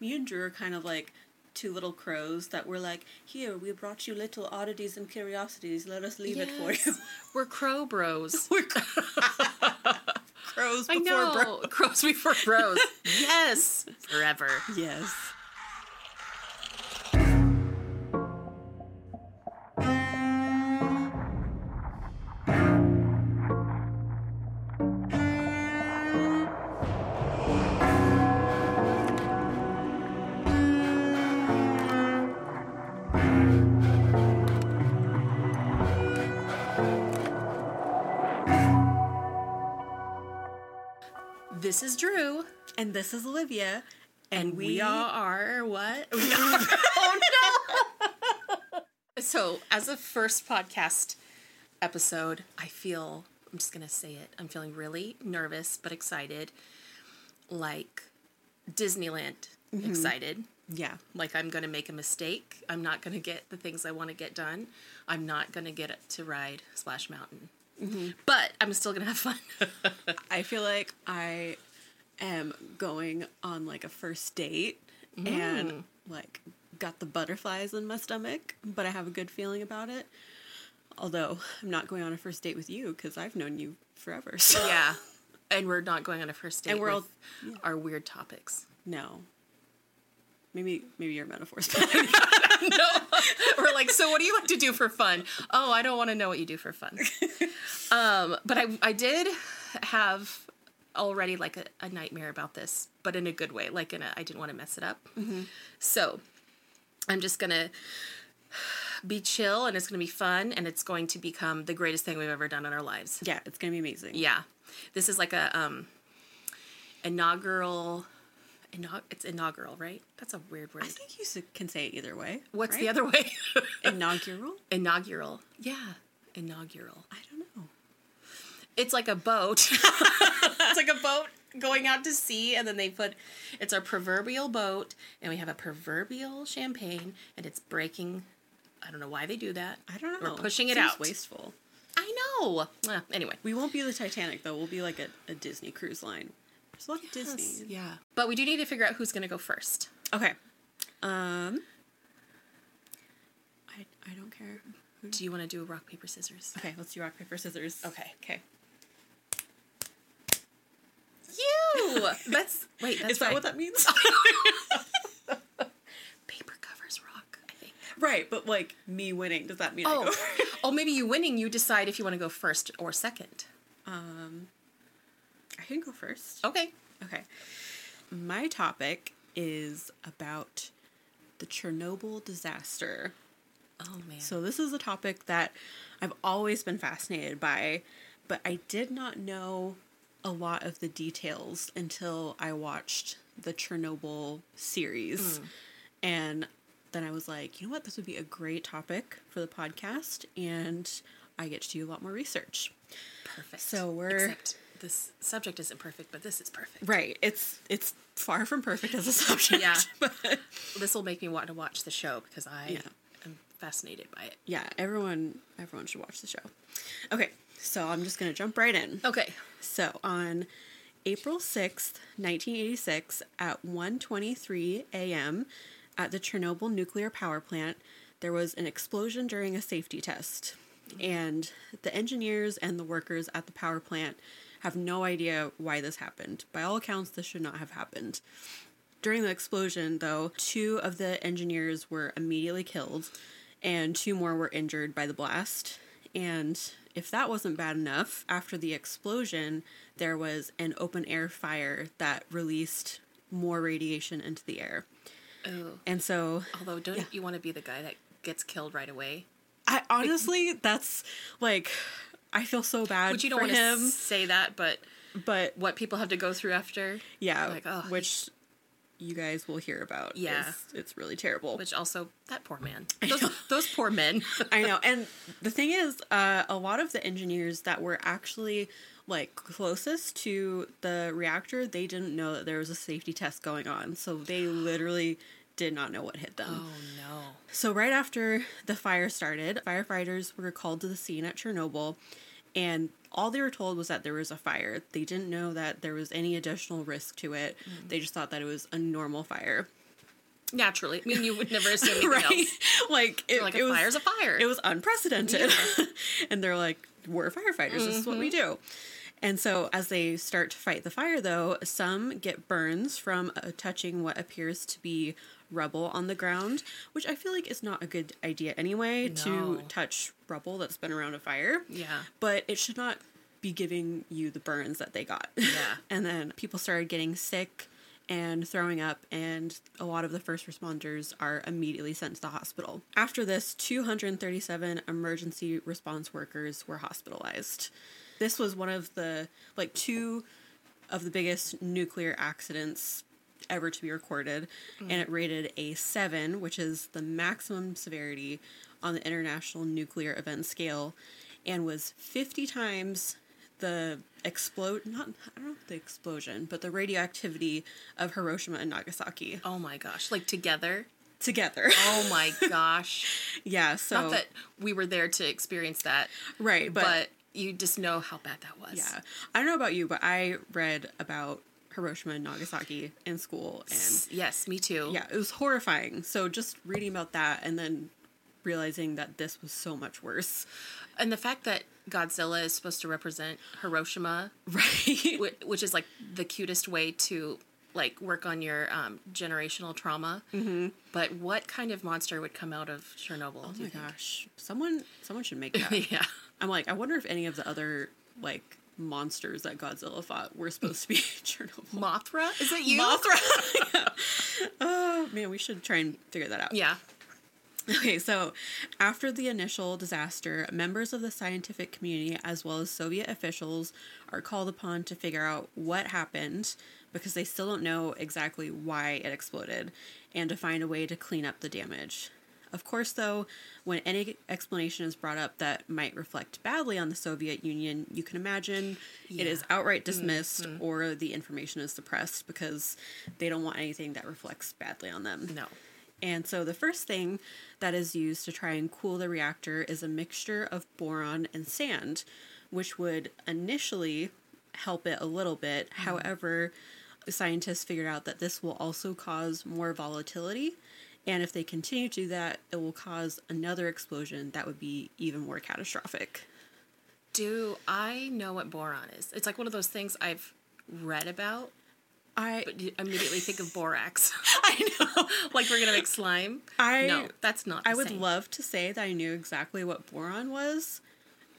me and Drew are kind of like two little crows that were like, "Here, we brought you little oddities and curiosities. Let us leave it for you." Yes. We're crow bros. We're crows I before know. bro. Crows before bros. yes. Forever. Yes. This is Drew. And this is Olivia, and, And we, we are what? oh no! So, as a first podcast episode, I feel, I'm just going to say it, I'm feeling really nervous but excited. Like Disneyland mm-hmm. excited. Yeah. Like I'm going to make a mistake. I'm not going to get the things I want to get done. I'm not going to get to ride Splash Mountain. Mm-hmm. But I'm still going to have fun. I feel like I am going on like a first date and like got the butterflies in my stomach, but I have a good feeling about it. Although I'm not going on a first date with you because I've known you forever. So yeah. And we're not going on a first date And we're all- our weird topics. no. Maybe maybe your metaphors. but- no. We're like, so what do you like to do for fun? Oh, I don't want to know what you do for fun. Um, but I I did have already like a, a nightmare about this, but in a good way. Like in a I didn't want to mess it up. So I'm just gonna be chill and it's gonna be fun and it's going to become the greatest thing we've ever done in our lives. yeah, it's gonna be amazing. Yeah. This is like a um inaugural inaug- it's inaugural, right? That's a weird word. I think you can say it either way. What's right? the other way? inaugural? inaugural. Yeah, inaugural. I don't know. It's like a boat. it's like a boat going out to sea, and then they put it's our proverbial boat, and we have a proverbial champagne, and it's breaking. I don't know why they do that. I don't know. We're pushing it Seems out. Wasteful. I know. Uh, anyway. We won't be the Titanic though. We'll be like a, a Disney cruise line. There's a lot of Disney. Yeah. But we do need to figure out who's going to go first. Okay. Um. I I don't care. Do you want to do rock paper scissors? Okay, let's do rock paper scissors. Okay. Okay. You. That's wait. That's Is that right. what that means? paper covers rock? I think. right, but like me winning, does that mean I Oh, go? oh, maybe you winning. You decide if you want to go first or second. um, I can go first. Okay. Okay. My topic is about the Chernobyl disaster. Oh man. So this is a topic that I've always been fascinated by, but I did not know a lot of the details until I watched the Chernobyl series. Hmm. And then I was like, you know what, this would be a great topic for the podcast and I get to do a lot more research. perfect. So we're- Except this subject isn't perfect, but this is perfect. Right. It's it's far from perfect as a subject. Yeah. But This will make me want to watch the show because I Yeah. am fascinated by it. yeah, everyone everyone should watch the show. Okay, so I'm just gonna jump right in. Okay. So on April 6th, 1986 at 1:23 a.m. at the Chernobyl nuclear power plant, there was an explosion during a safety test. And the engineers and the workers at the power plant have no idea why this happened. By all accounts, this should not have happened. During the explosion, though, two of the engineers were immediately killed, and two more were injured by the blast. And if that wasn't bad enough, after the explosion, there was an open air fire that released more radiation into the air. Oh. And so, Although, don't Yeah. you want to be the guy that gets killed right away? I honestly, that's like, I feel so bad Which you don't for want to say that, but but what people have to go through after, yeah, like, oh, which you guys will hear about. Yeah. is- it's really terrible. which also that poor man, those, those poor men. I know. And the thing is, uh, a lot of the engineers that were actually like closest to the reactor, they didn't know that there was a safety test going on. So they literally did not know what hit them. oh no. So right after the fire started, firefighters were called to the scene at Chernobyl and all they were told was that there was a fire. They didn't know that there was any additional risk to it. They just thought that it was a normal fire. Naturally. I mean, you would never assume anything right? else. Like it, like, a was fire's a fire. it was unprecedented. and they're like, we're firefighters. This is what we Mm-hmm. do. And so, as they start to fight the fire, though, some get burns from uh, touching what appears to be rubble on the ground, which I feel like is not a good idea anyway to touch rubble that's been around a fire. Yeah. But it should not be giving you the burns that they got. Yeah. and then people started getting sick and throwing up, and a lot of the first responders are immediately sent to the hospital. After this, 237 emergency response workers were hospitalized. This was one of the, like, two of the biggest nuclear accidents ever to be recorded, and it rated a 7, which is the maximum severity on the International Nuclear Event Scale, and was 50 times the explode not I don't know the explosion, but the radioactivity of Hiroshima and Nagasaki Oh my gosh. Like together. together. Oh my gosh. yeah, so Not that we were there to experience that, right, but, but, you just know how bad that was. yeah. I don't know about you, but I read about Hiroshima and Nagasaki in school and Yes, me too. yeah, it was horrifying. So just reading about that and then realizing that this was so much worse. And the fact that Godzilla is supposed to represent Hiroshima, Right. which is like the cutest way to like work on your um, generational trauma. Mm-hmm. But what kind of monster would come out of Chernobyl? Oh my gosh. Someone someone should make that. yeah. I'm like, I wonder if any of the other like monsters that Godzilla fought were supposed to be Chernobyl. Mothra? Is it you? Mothra. Yeah. Oh man, we should try and figure that out. Yeah. Okay, so after the initial disaster, members of the scientific community as well as Soviet officials are called upon to figure out what happened because they still don't know exactly why it exploded and to find a way to clean up the damage. Of course, though, when any explanation is brought up that might reflect badly on the Soviet Union, you can imagine it is outright mm-hmm. dismissed mm-hmm. or the information is suppressed because they don't want anything that reflects badly on them. No. And so the first thing that is used to try and cool the reactor is a mixture of boron and sand, which would initially help it a little bit. Mm-hmm. However, scientists figured out that this will also cause more volatility. And if they continue to do that, it will cause another explosion that would be even more catastrophic. Do I know what boron is? It's like one of those things I've read about, I but you immediately think of borax. I know. like we're gonna make slime. I no, that's not. I would same. love to say that I knew exactly what boron was,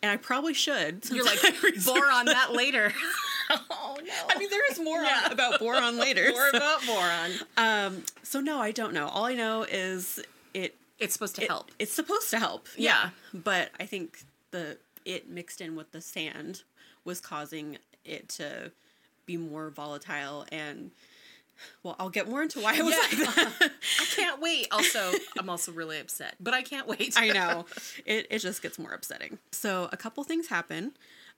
and I probably should. You're like boron that later. oh no. I mean, there is more Yeah. on, about boron later. more so, about boron. um, so no, I don't know. All I know is it. It's supposed to it- help. It's supposed to help. Yeah. but I think the it mixed in with the sand was causing it to be more volatile and. Well, I'll get more into why it was Yeah. like that. I can't wait. Also, I'm also really upset, but I can't wait. I know. It, it just gets more upsetting. So, a couple things happen.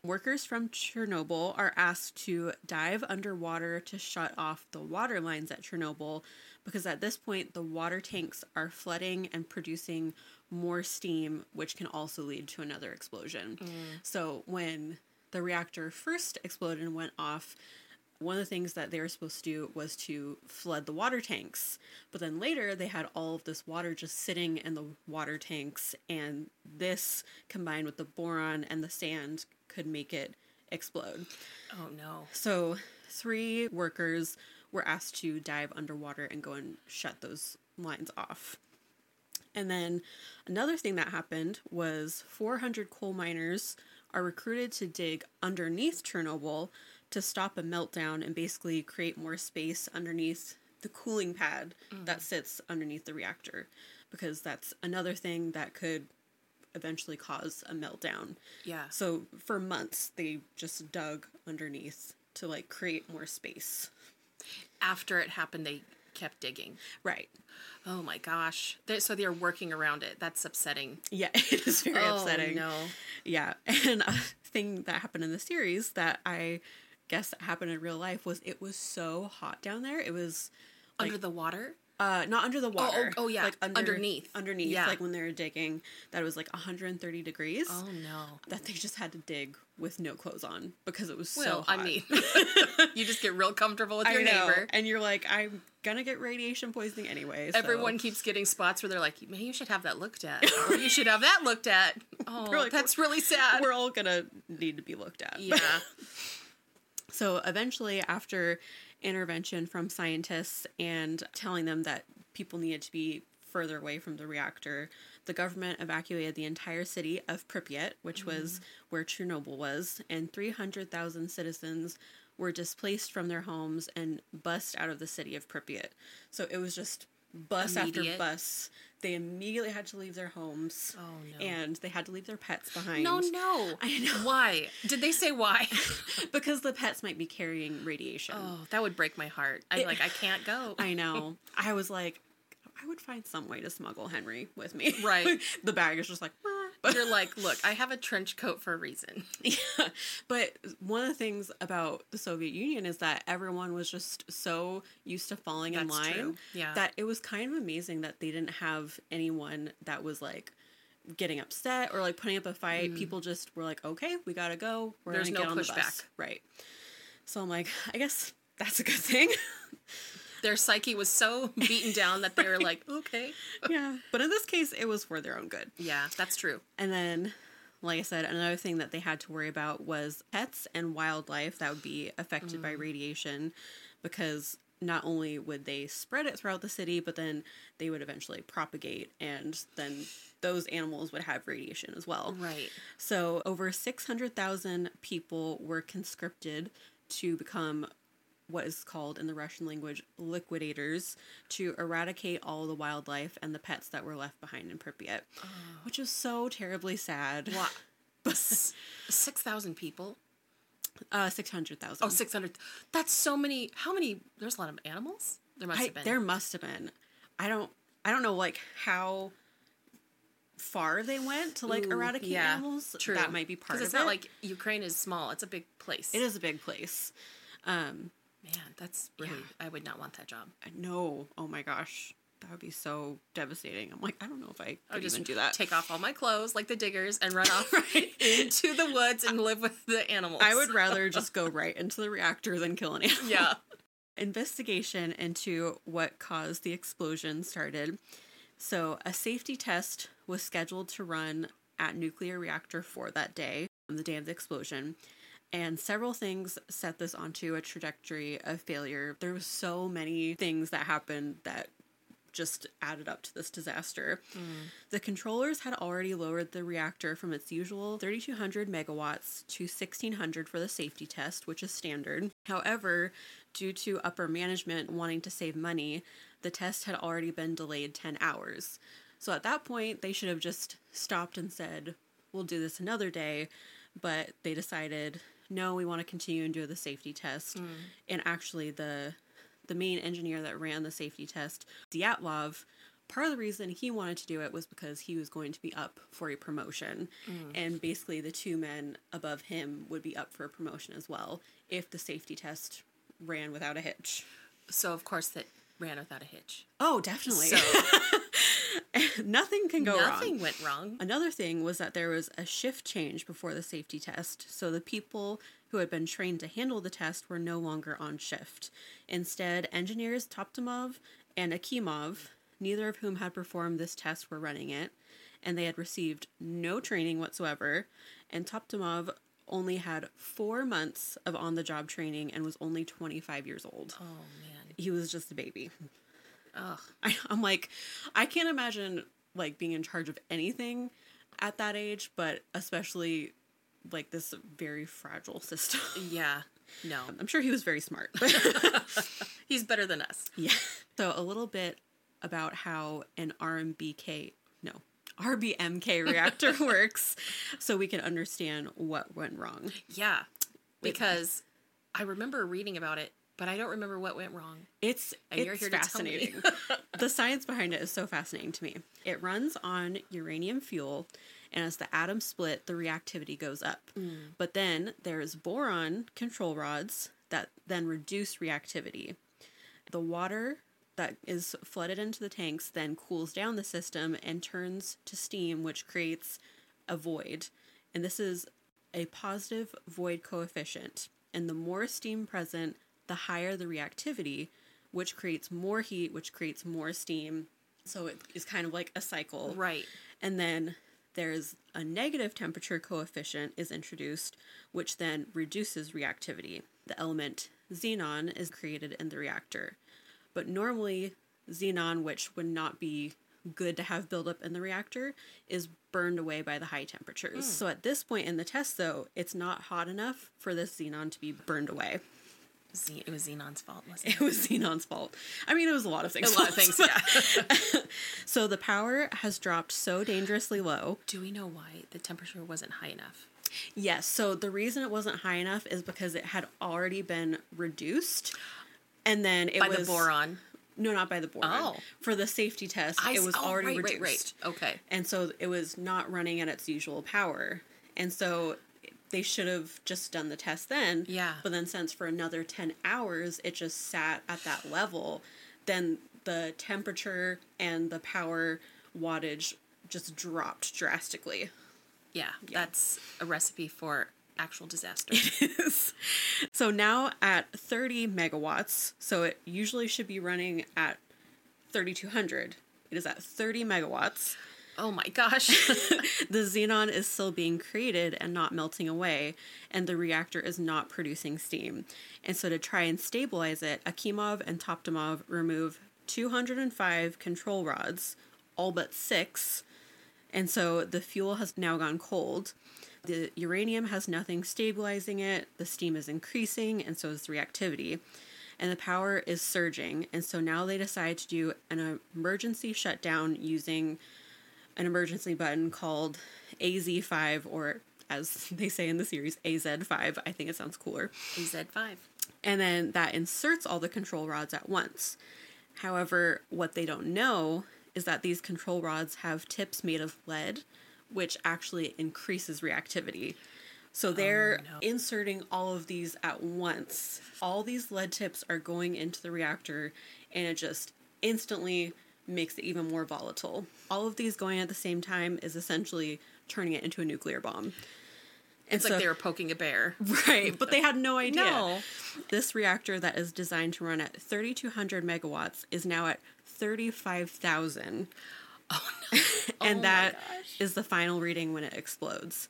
Workers from Chernobyl are asked to dive underwater to shut off the water lines at Chernobyl because at this point, the water tanks are flooding and producing more steam, which can also lead to another explosion. Mm. So, when the reactor first exploded and went off, one of the things that they were supposed to do was to flood the water tanks. But then later they had all of this water just sitting in the water tanks, and this combined with the boron and the sand could make it explode. Oh no. So, three workers were asked to dive underwater and go and shut those lines off. And then another thing that happened was 400 coal miners are recruited to dig underneath Chernobyl to stop a meltdown and basically create more space underneath the cooling pad that mm. sits underneath the reactor because that's another thing that could eventually cause a meltdown. Yeah. So for months they just dug underneath to like create more space. After it happened, they kept digging. Right. Oh my gosh. They- so they're working around it. That's upsetting. Yeah, it is very oh upsetting. no. Yeah. And a thing that happened in the series that I guess happened in real life was it was so hot down there. It was Under the water. Uh not under the water. oh, oh, yeah, Like under, underneath. Underneath. Yeah. Like when they were digging, that it was like 130 degrees. Oh no. That they just had to dig with no clothes on because it was so hot. I mean, you just get real comfortable with your neighbor. And you're like, I'm gonna get radiation poisoning anyway. so- Everyone keeps getting spots where they're like, "Man, you should have that looked at. Or you should have that looked at." Oh, like, that's really sad. we're all gonna need to be looked at. yeah. So eventually, after intervention from scientists and telling them that people needed to be further away from the reactor, the government evacuated the entire city of Pripyat, which mm-hmm. was where Chernobyl was, and 300,000 citizens were displaced from their homes and bussed out of the city of Pripyat. So it was just bus after bus. They immediately had to leave their homes. Oh, no. And they had to leave their pets behind. No, no. I know. Why? Did they say why? because the pets might be carrying radiation. oh, that would break my heart. I'm like, I can't go. I know. I was like, I would find some way to smuggle Henry with me. Right. the bag is just like. But you're like, look, I have a trench coat for a reason. yeah. But one of the things about the Soviet Union is that everyone was just so used to falling in line true. Yeah. that it was kind of amazing that they didn't have anyone that was like getting upset or like putting up a fight. People just were like, okay, we gotta go. We're Mm. There's gonna no get on the bus. pushback. Right. So I'm like, I guess that's a good thing. Their psyche was so beaten down that they were like, okay. yeah. But in this case, it was for their own good. Yeah, that's true. And then, like I said, another thing that they had to worry about was pets and wildlife that would be affected by mm. radiation because not only would they spread it throughout the city, but then they would eventually propagate, and then those animals would have radiation as well. Right. So, over 600,000 people were conscripted to become what is called in the Russian language liquidators to eradicate all the wildlife and the pets that were left behind in Pripyat, which is so terribly sad. What? S- 6,000 people? Uh, 600,000. Oh, 600. That's so many. How many? There's a lot of animals. There must I, have been. there must have been. I don't. I don't know like how far they went to like Ooh, eradicate yeah, animals. True. That might be part Because of it's it. not like Ukraine is small. It's a big place. it is a big place. Um, Man, that's really. Yeah. I would not want that job. I know. Oh my gosh, that would be so devastating. I'm like, I don't know if I I could would just even do that. take off all my clothes like the diggers and run off Right. into the woods and live with the animals. I would rather just go right into the reactor than kill an animal. Yeah. Investigation into what caused the explosion started. So, a safety test was scheduled to run at nuclear reactor 4 that day, on the day of the explosion. And several things set this onto a trajectory of failure. There was so many things that happened that just added up to this disaster. Mm. The controllers had already lowered the reactor from its usual 3200 megawatts to 1600 for the safety test, which is standard. However, due to upper management wanting to save money, the test had already been delayed 10 hours. So at that point, they should have just stopped and said, We'll do this another day. But they decided, no, we want to continue and do the safety test. Mm. And actually, the the main engineer that ran the safety test, Dyatlov, part of the reason he wanted to do it was because he was going to be up for a promotion. Mm. And basically, the two men above him would be up for a promotion as well if the safety test ran without a hitch. So, of course, that ran without a hitch. Oh, definitely. So, Nothing can go wrong. nothing went wrong. Another thing was that there was a shift change before the safety test, so the people who had been trained to handle the test were no longer on shift. Instead, engineers Toptunov and Akimov, neither of whom had performed this test, were running it, and they had received no training whatsoever. And Toptunov only had four months of on the job training and was only 25 years old. Oh, man. He was just a baby. Ugh. I, I'm like, I can't imagine like being in charge of anything at that age, but especially like this very fragile system. Yeah. No. I'm sure he was very smart. He's better than us. yeah. So a little bit about how an RMBK, no, RBMK reactor works, so we can understand what went wrong. Yeah. Because I remember reading about it, but I don't remember what went wrong. It's And it's you're here to tell me. fascinating. the science behind it is so fascinating to me. It runs on uranium fuel, and as the atoms split, the reactivity goes up. Mm. But then there's boron control rods that then reduce reactivity. The water that is flooded into the tanks then cools down the system and turns to steam, which creates a void. And this is a positive void coefficient. And the more steam present, the higher the reactivity, which creates more heat, which creates more steam. So it is kind of like a cycle. Right. And then there's a negative temperature coefficient is introduced, which then reduces reactivity. The element xenon is created in the reactor. But normally, xenon, which would not be good to have build up in the reactor, is burned away by the high temperatures. Hmm. So at this point in the test, though, it's not hot enough for this xenon to be burned away. Z- it was Xenon's fault, wasn't it? It was xenon's fault. I mean, it was a lot of things. A lot of things, yeah. So the power has dropped so dangerously low Do we know why the temperature wasn't high enough? Yes. So the reason it wasn't high enough is because it had already been reduced, and then it By was the boron. No, not by the boron. Oh. For the safety test, I it was oh, already right, reduced, right, right. Okay. and so it was not running at its usual power, and so they should have just done the test then. Yeah. But then, since for another ten hours it just sat at that level, then the temperature and the power wattage just dropped drastically. Yeah, that's a recipe for actual disaster. It is. So now at 30 megawatts, so it usually should be running at 3200. It is at 30 megawatts. Oh my gosh. The xenon is still being created and not melting away, and the reactor is not producing steam. And so to try and stabilize it, Akimov and Toptunov remove 205 control rods, all but six, and so the fuel has now gone cold. The uranium has nothing stabilizing it, the steam is increasing, and so is the reactivity. And the power is surging, and so now they decide to do an emergency shutdown using an emergency button called AZ5, or as they say in the series, AZ5. I think it sounds cooler. AZ5. And then that inserts all the control rods at once. However, what they don't know is that these control rods have tips made of lead, which actually increases reactivity. So oh, they're no. inserting all of these at once. All these lead tips are going into the reactor, and it just instantly makes it even more volatile. All of these going at the same time is essentially turning it into a nuclear bomb. And It's so- like they were poking a bear. Right, but they had no idea. No. This reactor that is designed to run at 3,200 megawatts is now at 35,000. and Oh that is the final reading when it explodes.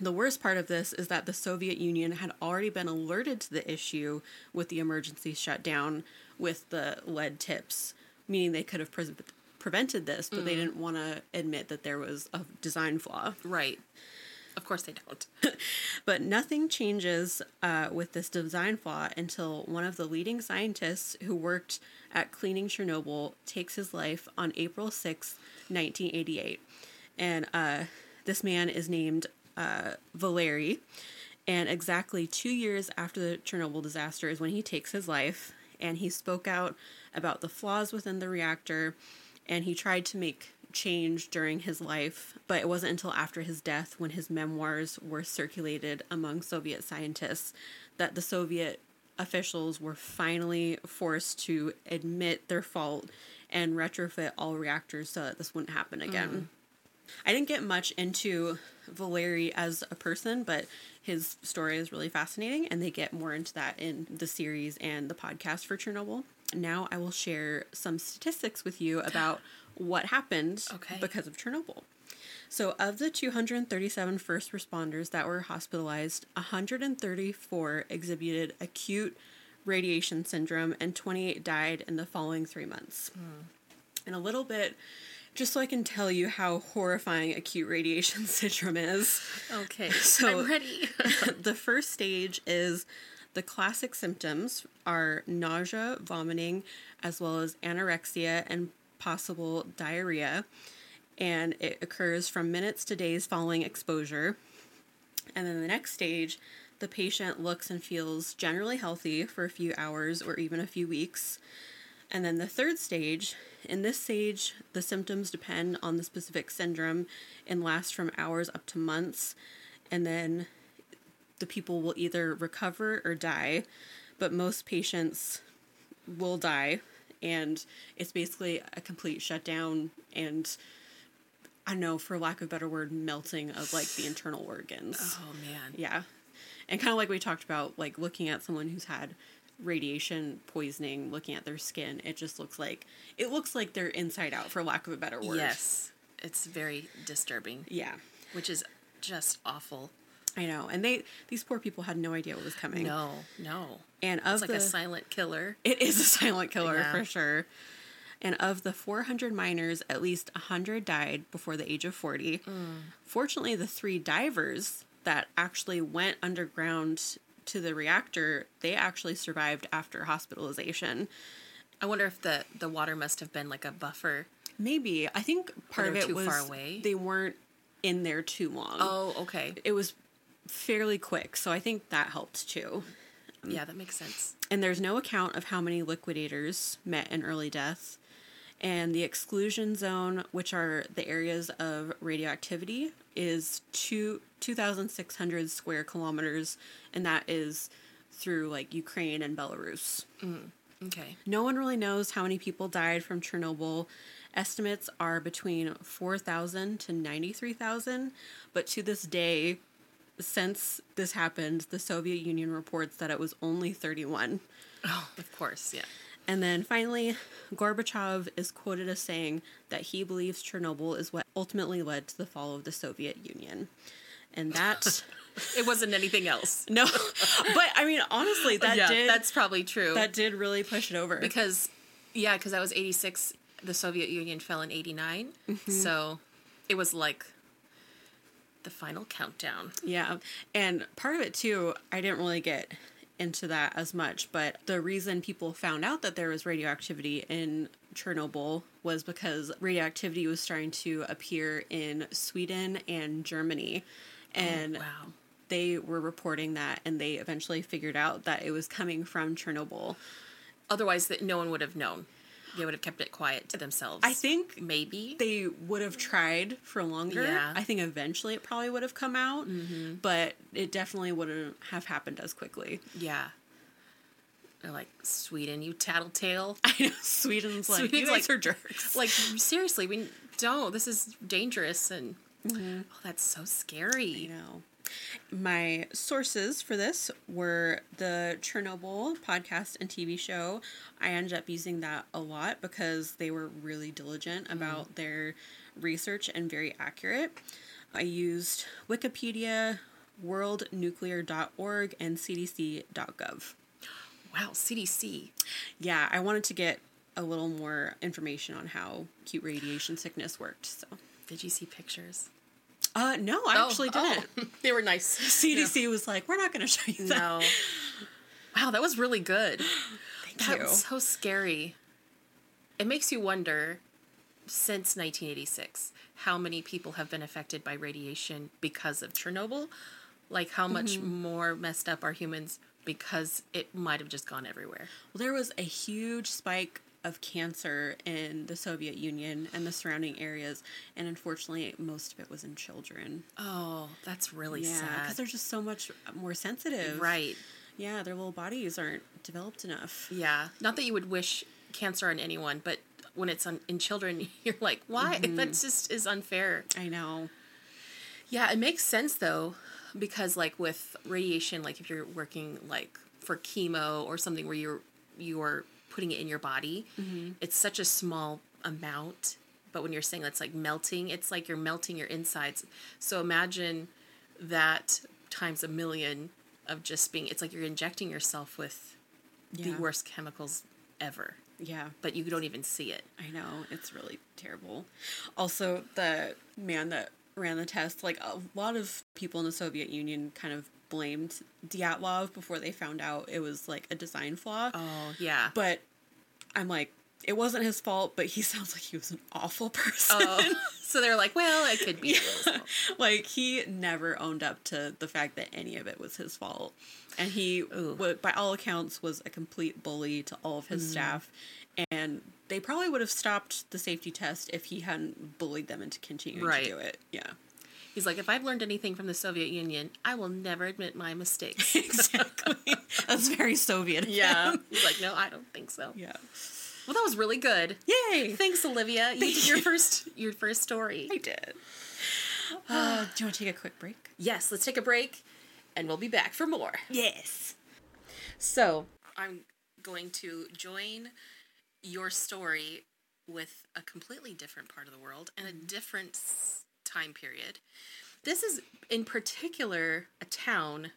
The worst part of this is that the Soviet Union had already been alerted to the issue with the emergency shutdown with the lead tips, meaning they could have pre- prevented this, but Mm. they didn't want to admit that there was a design flaw. Right. Of course they don't. But nothing changes uh, with this design flaw until one of the leading scientists who worked at cleaning Chernobyl takes his life on April sixth, 1988. And uh, this man is named uh, Valery. And exactly two years after the Chernobyl disaster is when he takes his life. And he spoke out about the flaws within the reactor. And he tried to make change during his life, but it wasn't until after his death, when his memoirs were circulated among Soviet scientists, that the Soviet officials were finally forced to admit their fault and retrofit all reactors so that this wouldn't happen again. Mm-hmm. I didn't get much into Valeri as a person, but his story is really fascinating, and they get more into that in the series and the podcast for Chernobyl. Now I will share some statistics with you about what happened Okay. because of Chernobyl. So, of the 237 first responders that were hospitalized, 134 exhibited acute radiation syndrome, and 28 died in the following three months. Hmm. And a little bit, just so I can tell you how horrifying acute radiation syndrome is. Okay. So- I'm ready. the first stage is the classic symptoms are nausea, vomiting, as well as anorexia and possible diarrhea. And it occurs from minutes to days following exposure. And then the next stage, the patient looks and feels generally healthy for a few hours or even a few weeks. And then the third stage, in this stage, the symptoms depend on the specific syndrome and last from hours up to months. And then the people will either recover or die, but most patients will die. And it's basically a complete shutdown and I don't know, for lack of a better word, melting of like the internal organs. oh man. Yeah. And kind of like we talked about, like looking at someone who's had radiation poisoning looking at their skin it just looks like it looks like they're inside out for lack of a better word Yes. It's very disturbing, yeah which is just awful. i know and they these poor people had no idea what was coming No, no. and of It's like the a silent killer. it is a silent killer Yeah. for sure and of the 400 miners at least 100 died before the age of 40 mm. fortunately the three divers that actually went underground to the reactor they actually survived after hospitalization I wonder if the the water must have been like a buffer. Maybe. I think part of it too was far away? they weren't in there too long. Oh, okay. It was fairly quick, so I think that helped too. Yeah, that makes sense. And there's no account of how many liquidators met an early death. And the exclusion zone, which are the areas of radioactivity, is two, 2,600 square kilometers, and that is through like Ukraine and Belarus. Mm, okay. No one really knows how many people died from Chernobyl. Estimates are between 4,000 to 93,000, but to this day, since this happened, the Soviet Union reports that it was only 31. Oh, of course, yeah. And then finally, Gorbachev is quoted as saying that he believes Chernobyl is what ultimately led to the fall of the Soviet Union. And that, It wasn't anything else. no, but I mean, honestly, that yeah, did, that's probably true. that did really push it over. because yeah, because that was 86. The Soviet Union fell in 89. Mm-hmm. So it was like the final countdown. Yeah. And part of it too, I didn't really get into that as much, but the reason people found out that there was radioactivity in Chernobyl was because radioactivity was starting to appear in Sweden and Germany. And oh, Wow. they were reporting that and they eventually figured out that it was coming from Chernobyl. Otherwise, that no one would have known. They would have kept it quiet to themselves. I think maybe. they would have tried for longer. Yeah. I think eventually it probably would have come out, mm-hmm. but it definitely wouldn't have happened as quickly. yeah. They're like Sweden, you tattletale. I know Sweden's like Sweden's you guys like- are jerks. like seriously, we don't. This is dangerous, and mm-hmm. oh, that's so scary. You know. My sources for this were the Chernobyl podcast and TV show. I ended up using that a lot because they were really diligent hmm. about their research and very accurate. I used Wikipedia, worldnuclear.org, and cdc.gov. Wow, CDC. Yeah, I wanted to get a little more information on how acute radiation sickness worked. So, Did you see pictures? Uh, no, I actually didn't. Oh, they were nice. CDC was like, "We're not going to show you that." No. Wow, that was really good. Thank That you. was so scary. It makes you wonder since 1986 how many people have been affected by radiation because of Chernobyl. Like how much Mm-hmm. more messed up are humans because it might have just gone everywhere. Well, there was a huge spike of cancer in the Soviet Union and the surrounding areas, and unfortunately, most of it was in children. Oh, that's really sad. Because they're just so much more sensitive. Right. Yeah, their little bodies aren't developed enough. Yeah. Not that you would wish cancer on anyone, but when it's on, in children, you're like, why? Mm-hmm. That just is unfair. I know. Yeah, it makes sense though, because like with radiation, like if you're working like for chemo or something where you're you're putting it in your body, mm-hmm. it's such a small amount. But when you're saying that's like melting, it's like you're melting your insides. So imagine that times a million of just being. It's like you're injecting yourself with Yeah. the worst chemicals ever, Yeah, but you don't even see it. I know. It's really terrible. Also, the man that ran the test, like a lot of people in the Soviet Union kind of blamed Dyatlov before they found out it was like a design flaw. Oh yeah. But I'm like, it wasn't his fault, but he sounds like he was an awful person. Oh, so they're like, well, it could be. Fault. like he never owned up to the fact that any of it was his fault. And he, wa- by all accounts, was a complete bully to all of his Mm-hmm. staff. And they probably would have stopped the safety test if he hadn't bullied them into continuing Right. to do it. Yeah. He's like, if I've learned anything from the Soviet Union, I will never admit my mistakes. exactly. That's very Soviet. Yeah. He's like, no, I don't think so. Yeah. Well, that was really good. Yay. Thanks, Olivia. You did your you. first your first story. I did. Uh, do you want to take a quick break? Yes, let's take a break and we'll be back for more. Yes. So, I'm going to join your story with a completely different part of the world and a different s- time period. This is, in particular, a town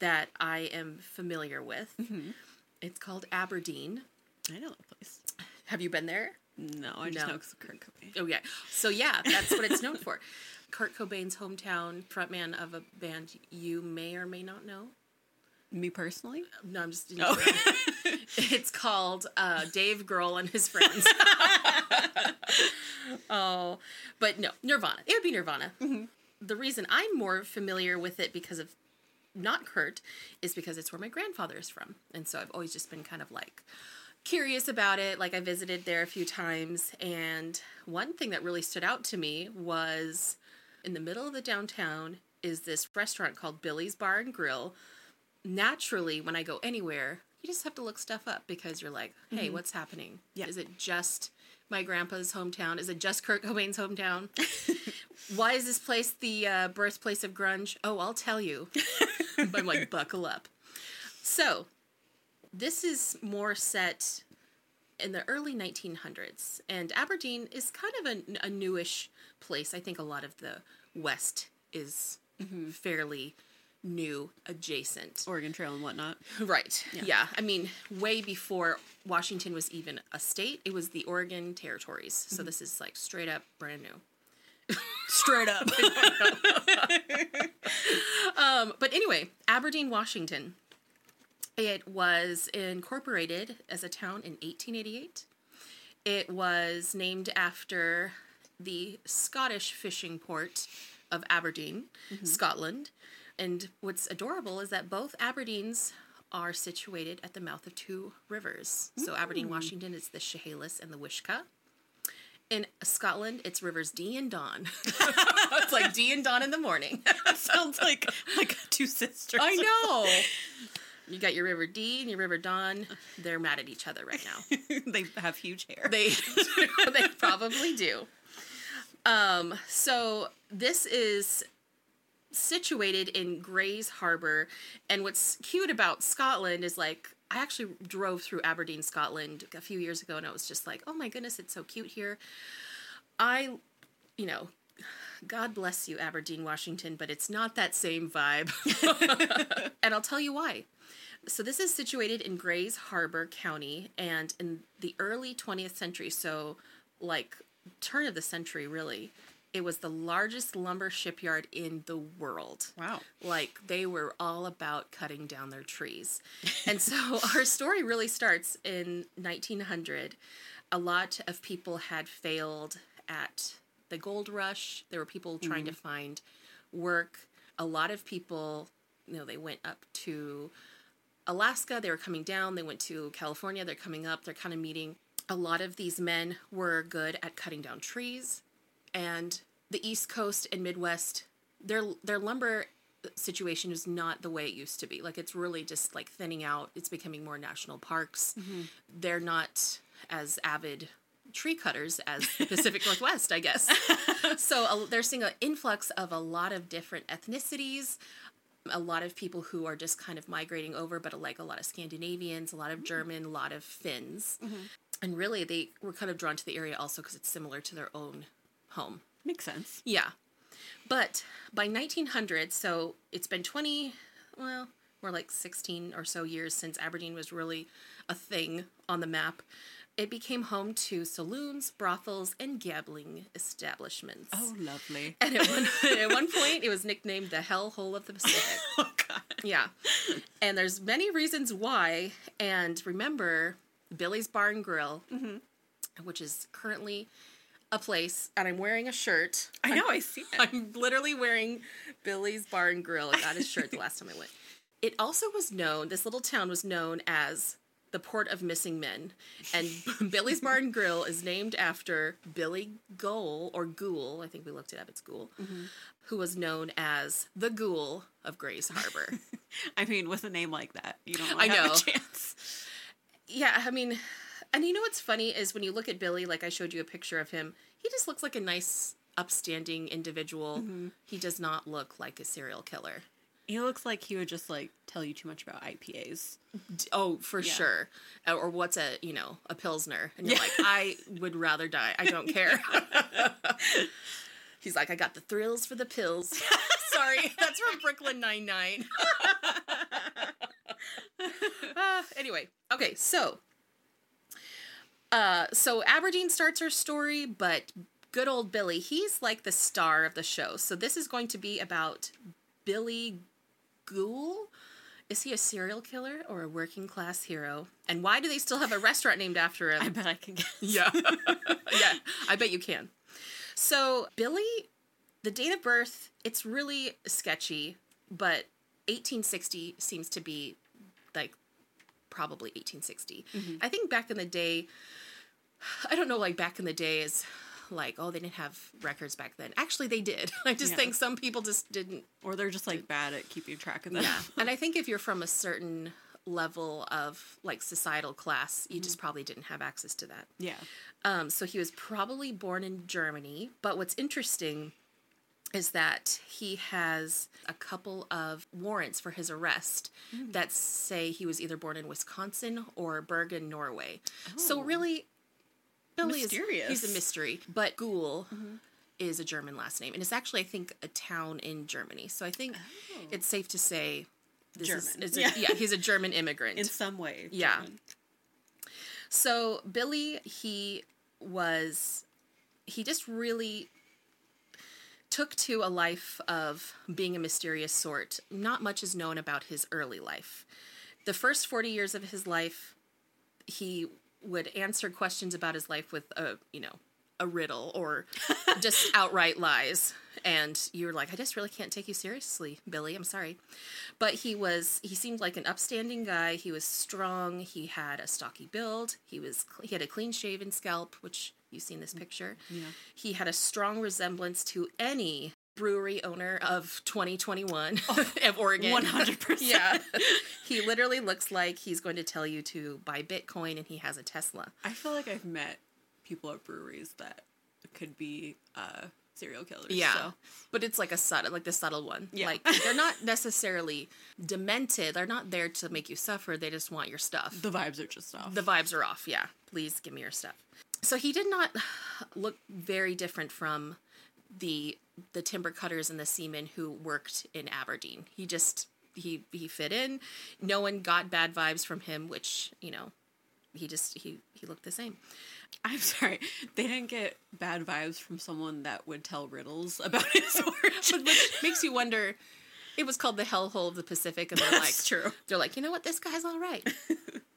that I am familiar with. Mm-hmm. It's called Aberdeen. I know that place. Have you been there? No, I just No. know because of Kurt Cobain. Oh yeah. So yeah, that's what it's known for. Kurt Cobain's hometown, frontman of a band you may or may not know. Me personally? No, I'm just. Oh. it's called uh, Dave Grohl and his friends. oh, but no, Nirvana. It would be Nirvana. The reason I'm more familiar with it because of not Kurt is because it's where my grandfather is from, and so I've always just been kind of like curious about it. Like I visited there a few times, and one thing that really stood out to me was in the middle of the downtown is this restaurant called Billy's Bar and Grill. Naturally, when I go anywhere, you just have to look stuff up because you're like, hey, what's happening? Yeah. Is it just my grandpa's hometown? Is it just Kurt Cobain's hometown? Why is this place the uh, birthplace of grunge? Oh, I'll tell you. I'm like, buckle up. So, this is more set in the early 1900s, and Aberdeen is kind of a, a newish place. I think a lot of the West is fairly new adjacent. Oregon Trail and whatnot. Right. Yeah. I mean, way before Washington was even a state, it was the Oregon territories. So this is like straight up brand new. Straight up. Um, but anyway, Aberdeen, Washington. It was incorporated as a town in 1888. It was named after the Scottish fishing port of Aberdeen, Scotland. And what's adorable is that both Aberdeens are situated at the mouth of two rivers. So Aberdeen, Washington is the Chehalis and the Wishkah. In Scotland, it's rivers Dee and Don. it's like Dee and Don in the morning. Sounds like like two sisters. I know. You got your River Dee and your River Don. They're mad at each other right now. they have huge hair. They they probably do. Um, so this is situated in Grays Harbor, and what's cute about Scotland is like I actually drove through Aberdeen, Scotland a few years ago, and I was just like, oh my goodness, it's so cute here. I, you know, God bless you, Aberdeen, Washington, but it's not that same vibe. and I'll tell you why. So this is situated in Grays Harbor County, and in the early 20th century, so like turn of the century, really, it was the largest lumber shipyard in the world. Wow. Like they were all about cutting down their trees. And so our story really starts in 1900. A lot of people had failed at the gold rush. There were people trying to mm-hmm. find work. A lot of people, you know, they went up to Alaska, they were coming down, they went to California, they're coming up, they're kind of meeting. A lot of these men were good at cutting down trees, and the East Coast and Midwest, their their lumber situation is not the way it used to be. Like it's really just like thinning out. It's becoming more national parks. They're not as avid tree cutters as the Pacific Northwest, I guess. so uh, they're seeing an influx of a lot of different ethnicities, a lot of people who are just kind of migrating over, but like a lot of Scandinavians, a lot of German, a lot of Finns. And really, they were kind of drawn to the area also because it's similar to their own home. Makes sense. Yeah. But by 1900, so it's been 20, well, more like 16 or so years since Aberdeen was really a thing on the map. It became home to saloons, brothels, and gambling establishments. Oh, lovely. And at one, at one point, it was nicknamed the hellhole of the Pacific. Oh God. Yeah. And there's many reasons why. And remember, Billy's Bar and Grill, mm-hmm. which is currently a place, and I'm wearing a shirt. I know. I see it. I'm literally wearing Billy's Bar and Grill. I got his shirt the last time I went. It also was known, this little town was known as the Port of Missing Men. And Billy's Bar and Grill is named after Billy Gohl, or Ghoul, I think we looked it up, it's Ghoul, mm-hmm. who was known as the Ghoul of Grays Harbor. I mean, with a name like that, you don't I really have know. a chance. yeah, I mean, and you know what's funny is when you look at Billy, like I showed you a picture of him, he just looks like a nice, upstanding individual. He does not look like a serial killer. He looks like he would just like tell you too much about IPAs. Oh, for Yeah. sure. Uh, Or what's a you know a pilsner, and you're like, I would rather die. I don't care. He's like, I got the thrills for the pills. Sorry, that's from Brooklyn Nine Nine. uh, anyway, okay, so, uh, so Aberdeen starts her story, but good old Billy, he's like the star of the show. So this is going to be about Billy Gohl. Is he a serial killer or a working class hero? And why do they still have a restaurant named after him? I bet I can guess. Yeah. yeah, I bet you can. So, Billy, the date of birth, it's really sketchy, but 1860 seems to be like probably 1860. I think back in the day, I don't know, like back in the days, like, oh, they didn't have records back then. Actually, they did. I just Yeah. think some people just didn't Or they're just like bad at keeping track of them. yeah. and I think if you're from a certain level of like societal class, you just probably didn't have access to that. Yeah. Um, so he was probably born in Germany. But what's interesting is that he has a couple of warrants for his arrest that say he was either born in Wisconsin or Bergen, Norway. So Oh. really, Billy is he's a mystery. But Gohl mm-hmm. is a German last name, and it's actually I think a town in Germany. So I think oh. it's safe to say this German. is a, Yeah. yeah. he's a German immigrant. In some way. Yeah. German. So Billy, he was, he just really took to a life of being a mysterious sort. Not much is known about his early life. The first 40 years of his life, he would answer questions about his life with a, you know, a riddle or just outright lies. And you were like, I just really can't take you seriously, Billy. I'm sorry. But he was, he seemed like an upstanding guy. He was strong. He had a stocky build. He was, he had a clean shaven scalp, which you've seen this picture. Yeah. He had a strong resemblance to any brewery owner of 2021 of Oregon. 100%. yeah. he literally looks like he's going to tell you to buy Bitcoin and he has a Tesla. I feel like I've met people at breweries that could be uh, serial killers. Yeah. So. But it's like a subtle, like the subtle one. Yeah. Like they're not necessarily demented. They're not there to make you suffer. They just want your stuff. The vibes are just off. The vibes are off. Yeah. Please give me your stuff. So he did not look very different from the the timber cutters and the seamen who worked in Aberdeen. He just he he fit in. No one got bad vibes from him, which, you know, he just he he looked the same. I'm sorry. They didn't get bad vibes from someone that would tell riddles about his origin. Which makes you wonder it was called the hellhole of the Pacific and they're like true. They're like, you know what, this guy's all right.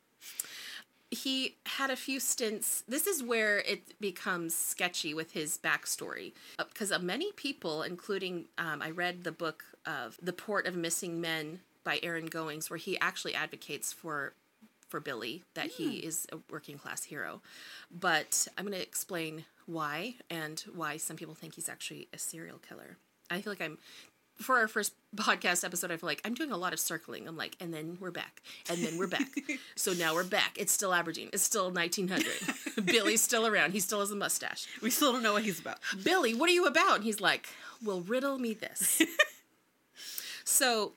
he had a few stints. This is where it becomes sketchy with his backstory. Because uh, many people, including, um, I read the book of The Port of Missing Men by Aaron Goings, where he actually advocates for for Billy that he is a working class hero. But I'm going to explain why and why some people think he's actually a serial killer. I feel like I'm for our first podcast episode, I feel like I'm doing a lot of circling. I'm like, and then we're back, and then we're back. so now we're back. It's still Aberdeen. It's still 1900. Billy's still around. He still has a mustache. we still don't know what he's about. Billy, what are you about? And he's like, well, riddle me this. so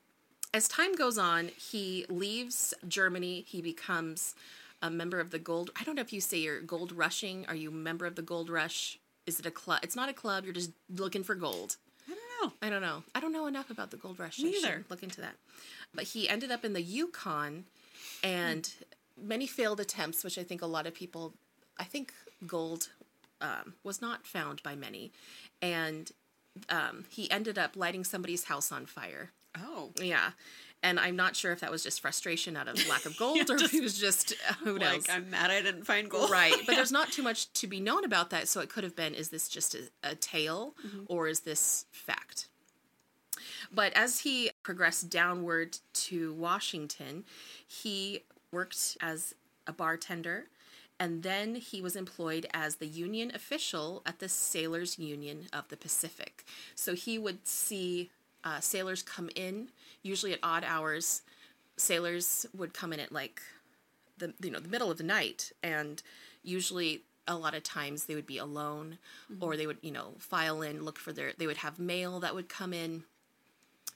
as time goes on, he leaves Germany. He becomes a member of the gold. I don't know if you say you're gold rushing. Are you a member of the gold rush? Is it a club? It's not a club. You're just looking for gold. I don't know. I don't know. I don't know enough about the gold rush. Me either. Look into that. But he ended up in the Yukon, and many failed attempts, which I think a lot of people, I think gold um, was not found by many, and um, he ended up lighting somebody's house on fire. Oh. Yeah. And I'm not sure if that was just frustration out of lack of gold or if he was just, uh, who knows? Like, I'm mad I didn't find gold. Right, but there's not too much to be known about that. So it could have been: is this just a, a tale, or is this fact? But as he progressed downward to Washington, he worked as a bartender, and then he was employed as the union official at the Sailors Union of the Pacific. So he would see uh, sailors come in, usually at odd hours. Sailors would come in at like the you know the middle of the night and usually a lot of times they would be alone or they would you know file in look for their they would have mail that would come in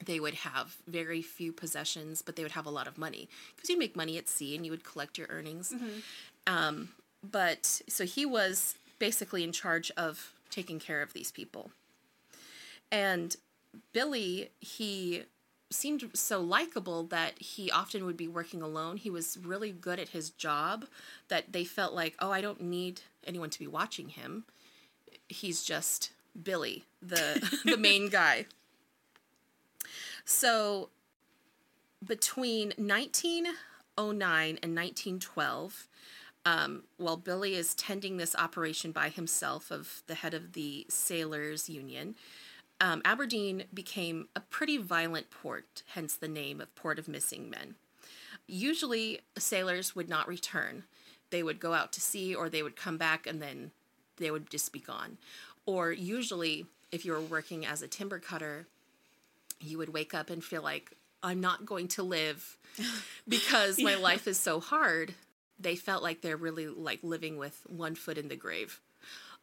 they would have very few possessions, but they would have a lot of money because you make money at sea and you would collect your earnings. Um, but so he was basically in charge of taking care of these people. And Billy, he seemed so likable that he often would be working alone. He was really good at his job that they felt like, oh, I don't need anyone to be watching him. He's just Billy, the the main guy. So between 1909 and 1912, um, while Billy is tending this operation by himself of the head of the Sailors Union, um, Aberdeen became a pretty violent port, hence the name of Port of Missing Men. Usually, sailors would not return. They would go out to sea or they would come back and then they would just be gone. Or usually, if you were working as a timber cutter, you would wake up and feel like, I'm not going to live because my life is so hard. They felt like they're really like living with one foot in the grave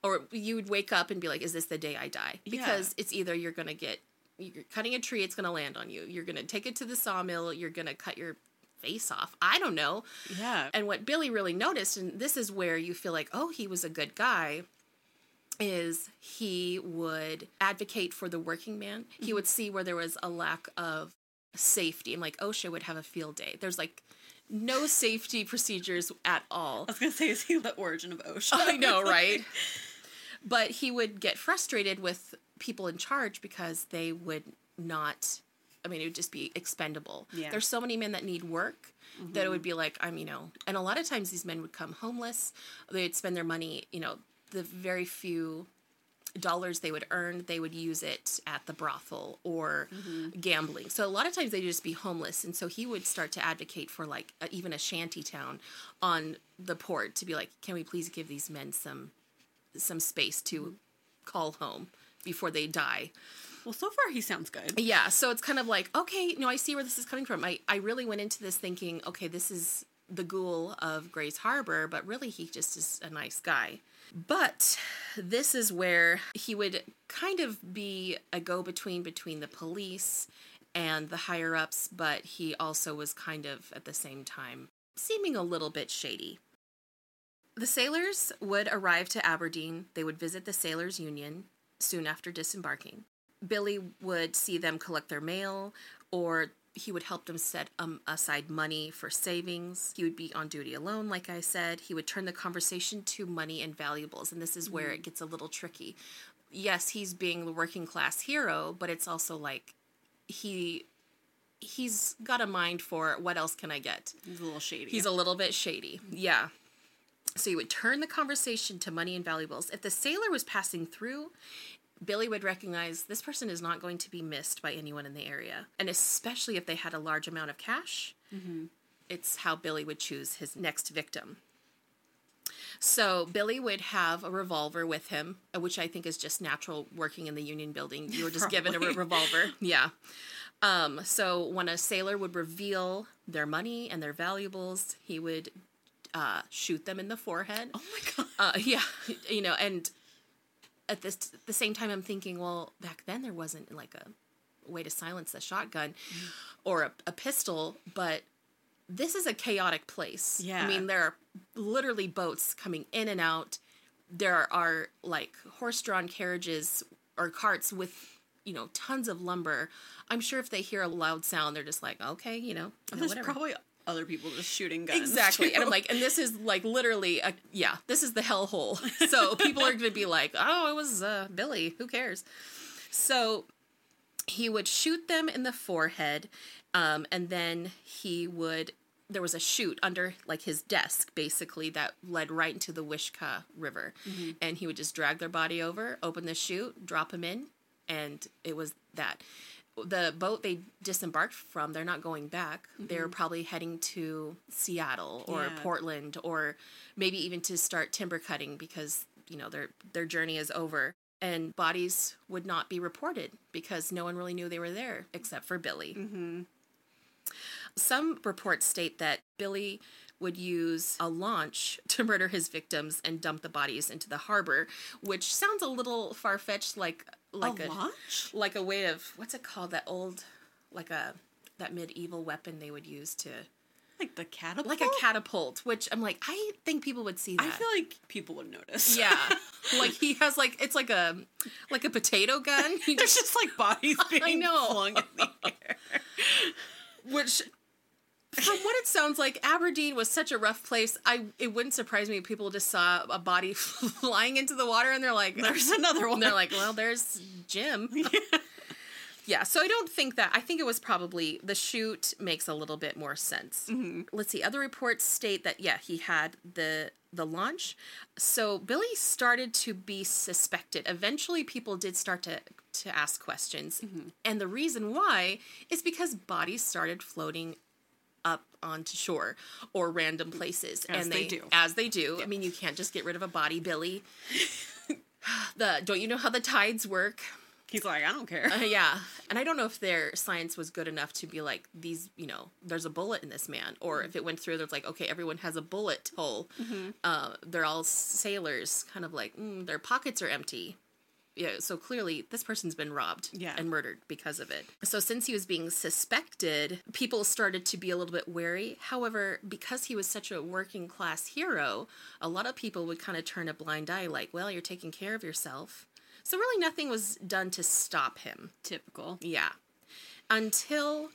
or you would wake up and be like, "Is this the day I die?" Because it's either you're gonna get you're cutting a tree, it's gonna land on you. You're gonna take it to the sawmill. You're gonna cut your face off. I don't know. Yeah. And what Billy really noticed, and this is where you feel like, oh, he was a good guy, is he would advocate for the working man. He mm-hmm. would see where there was a lack of safety, and like oh, OSHA would have a field day. There's like no safety procedures at all. I was gonna say, is he the origin of OSHA? I know, right? But he would get frustrated with people in charge because they would not I mean, it would just be expendable. Yeah. There's so many men that need work that it would be like, I'm, you know, and a lot of times these men would come homeless. They'd spend their money, you know, the very few dollars they would earn, they would use it at the brothel or gambling. So a lot of times they'd just be homeless. And so he would start to advocate for like a, even a shanty town on the port to be like, can we please give these men some some space to call home before they die? Well, so far he sounds good. Yeah, so it's kind of like, okay, no, I see where this is coming from. I, I really went into this thinking, okay, this is the ghoul of Grays Harbor, but really he just is a nice guy. But this is where he would kind of be a go between between the police and the higher ups, but he also was kind of at the same time seeming a little bit shady. The sailors would arrive to Aberdeen. They would visit the Sailors Union soon after disembarking. Billy would see them collect their mail, or he would help them set um, aside money for savings. He would be on duty alone, like I said. He would turn the conversation to money and valuables, and this is where it gets a little tricky. Yes, he's being the working class hero, but it's also like he he's got a mind for what else can I get? He's a little shady. He's a little bit shady. Yeah. So you would turn the conversation to money and valuables. If the sailor was passing through, Billy would recognize this person is not going to be missed by anyone in the area. And especially if they had a large amount of cash, it's how Billy would choose his next victim. So Billy would have a revolver with him, uh, which I think is just natural working in the Union building. You were just given a re- revolver. Yeah. Um, so when a sailor would reveal their money and their valuables, he would uh, shoot them in the forehead. oh my god. Uh, yeah, you know, and at this the same time, I'm thinking, well, back then there wasn't like a way to silence a shotgun or a, a pistol, but this is a chaotic place. Yeah. I mean, there are literally boats coming in and out. There are like horse-drawn carriages or carts with you know tons of lumber. I'm sure if they hear a loud sound, they're just like, okay, you know, yeah, There's whatever. probably other people just shooting guns. Exactly. too. And I'm like, and this is like literally a yeah, this is the hellhole. So people are gonna be like, Oh, it was uh, Billy, who cares? So he would shoot them in the forehead, um, and then he would there was a chute under like his desk basically that led right into the Wishkah River. And he would just drag their body over, open the chute, drop him in, and it was that. The boat they disembarked from, they're not going back. They're mm-hmm. probably heading to Seattle or Yeah. Portland or maybe even to start timber cutting because, you know, their their journey is over. And bodies would not be reported because no one really knew they were there except for Billy. Mm-hmm. Some reports state that Billy would use a launch to murder his victims and dump the bodies into the harbor, which sounds a little far fetched, like like a a, like a way of what's it called? That old like a that medieval weapon they would use to Like the catapult. like a catapult, which I'm like, I think people would see that. I feel like people would notice. yeah, like he has like it's like a like a potato gun. He There's just, just like bodies being know. flung in the air. which from what it sounds like, Aberdeen was such a rough place. I it wouldn't surprise me if people just saw a body flying into the water and they're like, There's another one. they're like, well, there's Jim. Yeah, so I don't think that. I think it was probably the chute makes a little bit more sense. Mm-hmm. Let's see. Other reports state that yeah, he had the the launch. So Billy started to be suspected. Eventually, people did start to to ask questions, mm-hmm. and the reason why is because bodies started floating up onto shore or random places, As and they do. as they do. I mean, you can't just get rid of a body, Billy. the don't you know how the tides work? He's like, I don't care. Uh, yeah, and I don't know if their science was good enough to be like these. You know, there's a bullet in this man, or if it went through, there's like, okay, everyone has a bullet hole. Uh, they're all sailors, kind of like mm, their pockets are empty. Yeah, so clearly this person's been robbed Yeah. and murdered because of it. So since he was being suspected, people started to be a little bit wary. However, because he was such a working class hero, a lot of people would kind of turn a blind eye like, well, you're taking care of yourself. So really nothing was done to stop him. Typical. Yeah. Until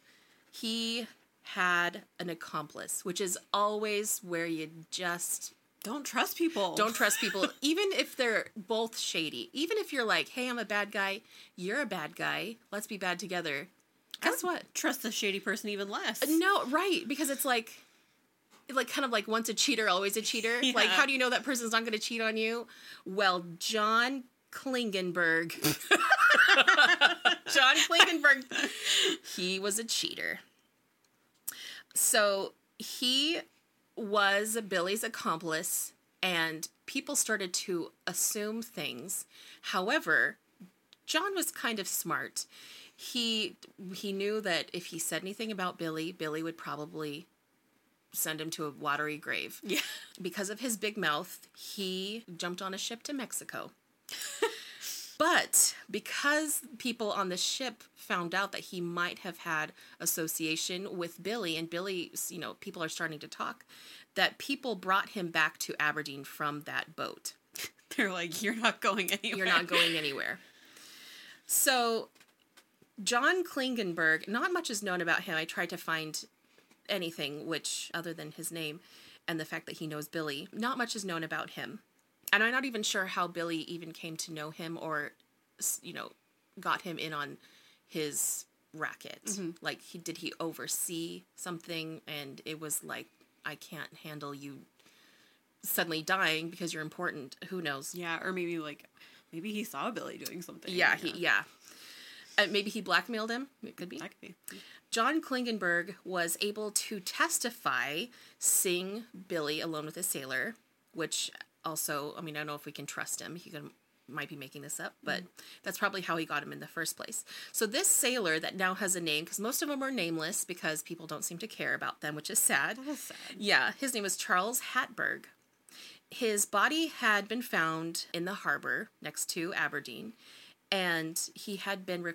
he had an accomplice, which is always where you just Don't trust people. don't trust people, even if they're both shady. Even if you're like, hey, I'm a bad guy, you're a bad guy, let's be bad together. Guess what? trust the shady person even less. Uh, no, right, because it's like like kind of like once a cheater, always a cheater. Like how do you know that person's not gonna cheat on you? Well, John Klingenberg. John Klingenberg he was a cheater. So he was Billy's accomplice, and people started to assume things. However, John was kind of smart. He he knew that if he said anything about Billy, Billy would probably send him to a watery grave. Yeah. Because of his big mouth, he jumped on a ship to Mexico. But because people on the ship found out that he might have had association with Billy, and Billy, you know, people are starting to talk, that people brought him back to Aberdeen from that boat. They're like, you're not going anywhere. You're not going anywhere. So, John Klingenberg, not much is known about him. I tried to find anything which, other than his name and the fact that he knows Billy, not much is known about him. And I'm not even sure how Billy even came to know him or, you know, got him in on his racket. Like, he did he oversee something and it was like, I can't handle you suddenly dying because you're important. Who knows? Yeah, or maybe like, maybe he saw Billy doing something. Yeah, he yeah. Uh, maybe he blackmailed him. It could be. That could be. John Klingenberg was able to testify, seeing Billy alone with a sailor, which also, I mean, I don't know if we can trust him. He could, might be making this up, but that's probably how he got him in the first place. So this sailor that now has a name, because most of them are nameless because people don't seem to care about them, which is sad. That is sad. Yeah, his name was Charles Hatberg. His body had been found in the harbor next to Aberdeen, and he had been re-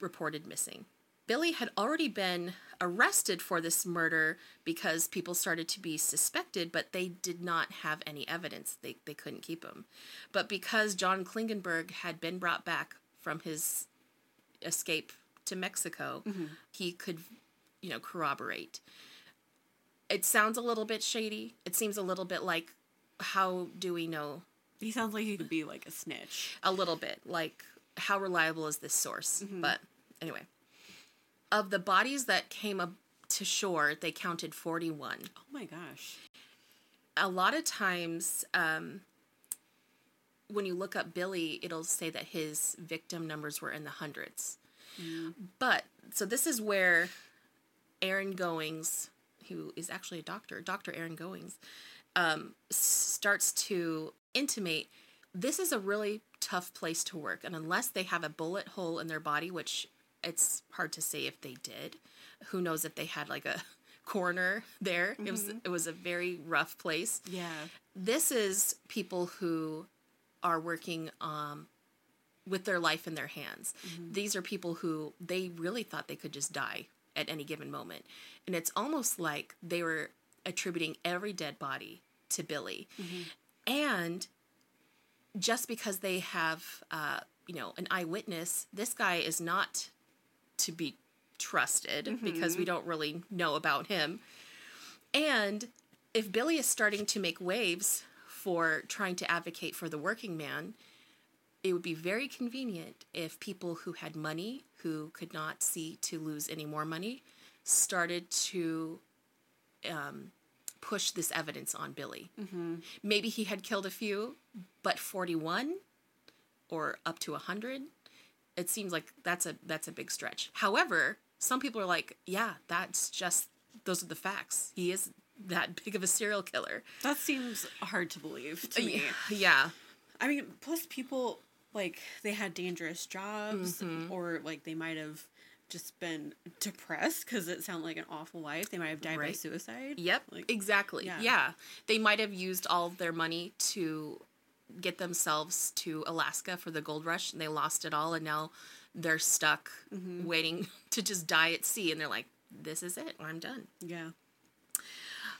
reported missing. Billy had already been arrested for this murder because people started to be suspected, but they did not have any evidence. They, they couldn't keep him. But because John Klingenberg had been brought back from his escape to Mexico, mm-hmm. he could, you know, corroborate it sounds a little bit shady. It seems a little bit like how do we know He sounds like he could be like a snitch. a little bit like how reliable is this source? Mm-hmm. But anyway, of the bodies that came up to shore, they counted 41. Oh my gosh. A lot of times um when you look up Billy, it'll say that his victim numbers were in the hundreds. But so this is where Aaron Goings, who is actually a doctor, Dr. Aaron Goings, um, starts to intimate this is a really tough place to work. And unless they have a bullet hole in their body, which it's hard to say if they did, who knows if they had like a corner there. It was it was a very rough place. Yeah. This is people who are working um with their life in their hands. These are people who they really thought they could just die at any given moment. And it's almost like they were attributing every dead body to Billy. And just because they have, uh, you know, an eyewitness, this guy is not to be trusted because we don't really know about him. And if Billy is starting to make waves for trying to advocate for the working man, it would be very convenient if people who had money, who could not see to lose any more money, started to um, push this evidence on Billy. Maybe he had killed a few, but 41 or up to 100, it seems like that's a that's a big stretch. However, some people are like, yeah, that's just those are the facts. He is that big of a serial killer. That seems hard to believe to me. Yeah. I mean, plus people like they had dangerous jobs, mm-hmm. or like they might have just been depressed because it sounded like an awful life. They might have died by suicide. Yep, Like, exactly. yeah. Yeah. They might have used all their money to get themselves to Alaska for the gold rush and they lost it all and now they're stuck Mm-hmm. waiting to just die at sea and they're like this is it. I'm done. yeah.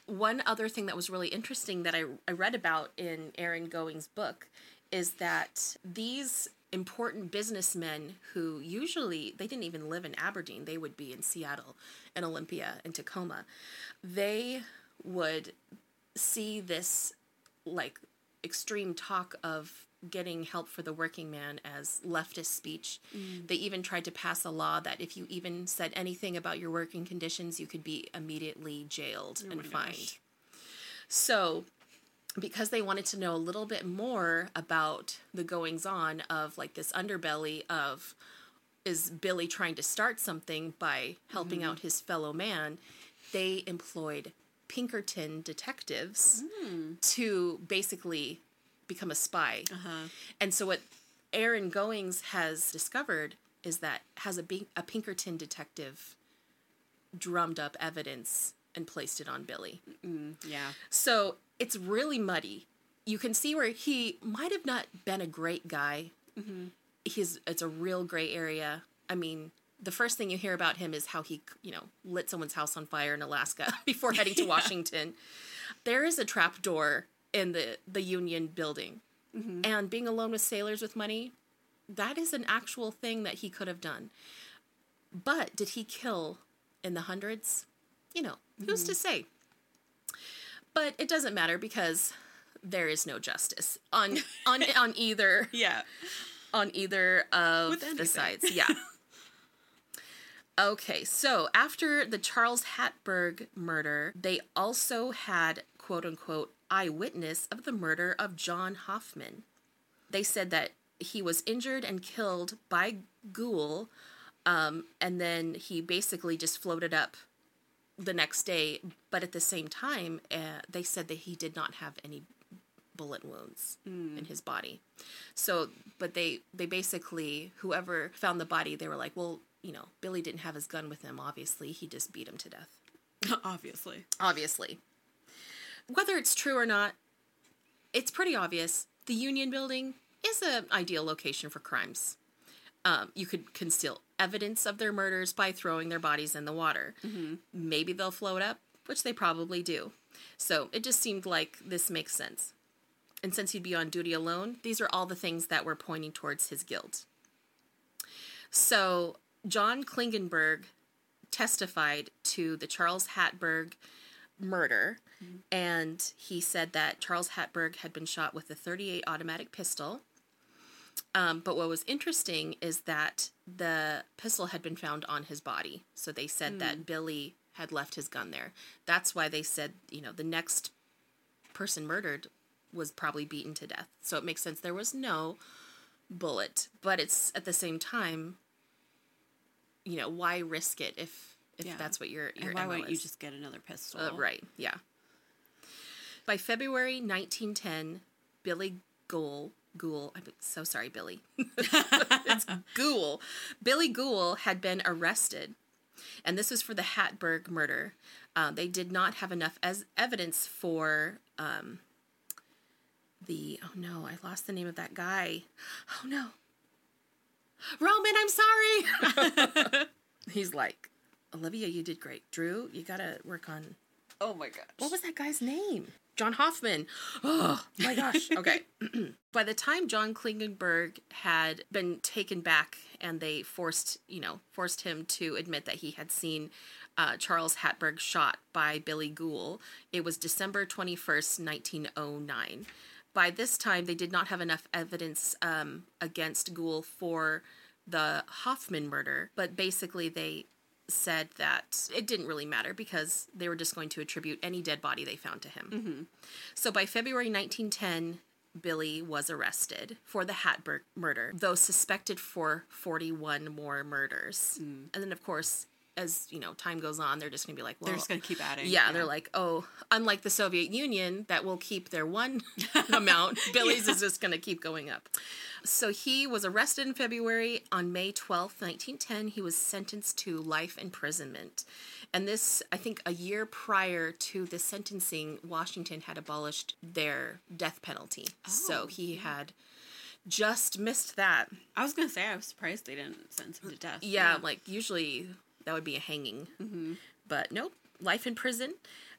One other thing that was really interesting that I, I read about in Aaron Going's book is that these important businessmen who usually they didn't even live in Aberdeen, they would be in Seattle and Olympia and Tacoma. They would see this like extreme talk of getting help for the working man as leftist speech. Mm. They even tried to pass a law that if you even said anything about your working conditions, you could be immediately jailed oh and fined. gosh. So, because they wanted to know a little bit more about the goings on of like this underbelly of is Billy trying to start something by helping mm-hmm. out his fellow man, they employed Pinkerton detectives hmm. to basically become a spy. Uh-huh. And so what Aaron Goings has discovered is that has a, a Pinkerton detective drummed up evidence and placed it on Billy. Yeah. So it's really muddy. You can see where he might have not been a great guy. Mm-hmm. He's it's a real gray area. I mean, the first thing you hear about him is how he, you know, lit someone's house on fire in Alaska before heading to Washington. There is a trap door in the the Union building, mm-hmm. and being alone with sailors with money, that is an actual thing that he could have done. But did he kill in the hundreds? You know, who's to mm-hmm. say? But it doesn't matter because there is no justice on on on either Yeah. on either of the sides. Yeah. Okay, so after the Charles Hatberg murder, they also had quote unquote eyewitness of the murder of John Hoffman. They said that he was injured and killed by Gohl, um, and then he basically just floated up the next day. But at the same time, uh, they said that he did not have any bullet wounds in his body. So, but they they basically whoever found the body, they were like, well, you know, Billy didn't have his gun with him. Obviously, he just beat him to death. Obviously. Obviously, whether it's true or not, it's pretty obvious. The Union Building is an ideal location for crimes. Um, you could conceal evidence of their murders by throwing their bodies in the water. Maybe they'll float up, which they probably do. So it just seemed like this makes sense. And since he'd be on duty alone, these are all the things that were pointing towards his guilt. So John Klingenberg testified to the Charles Hatberg murder, and he said that Charles Hatberg had been shot with a 38 automatic pistol. Um, but what was interesting is that the pistol had been found on his body. So they said that Billy had left his gun there. That's why they said, you know, the next person murdered was probably beaten to death. So it makes sense there was no bullet, but it's at the same time, you know, why risk it if if Yeah. that's what your your And why MO wouldn't you just get another pistol? Uh, right, yeah. By February 1910, Billy Gould, Gould, I'm so sorry, Billy. it's Gould. Billy Gould had been arrested, and this was for the Hatberg murder. Uh, they did not have enough as evidence for um, the. Oh no, I lost the name of that guy. Oh no. Roman, I'm sorry. He's like, Olivia, you did great. Drew, you gotta work on. Oh my gosh. What was that guy's name? John Hoffman. Oh my gosh. Okay. By the time John Klingenberg had been taken back and they forced, you know, forced him to admit that he had seen uh, Charles Hatberg shot by Billy Gould, it was December 21st, 1909. By this time, they did not have enough evidence um, against Gould for the Hoffman murder, but basically they said that it didn't really matter because they were just going to attribute any dead body they found to him. So by February 1910, Billy was arrested for the Hatberg murder, though suspected for 41 more murders. And then, of course, as you know, time goes on, they're just gonna be like, well, They're just gonna keep adding. yeah, they're like, oh, unlike the Soviet Union that will keep their one amount, Billy's is just going to keep going up. So he was arrested in February. On May 12th, 1910, he was sentenced to life imprisonment. And this, I think, a year prior to the sentencing, Washington had abolished their death penalty. So oh. he had just missed that. I was gonna say I was surprised they didn't sentence him to death. Yeah, like usually that would be a hanging, but nope, life in prison.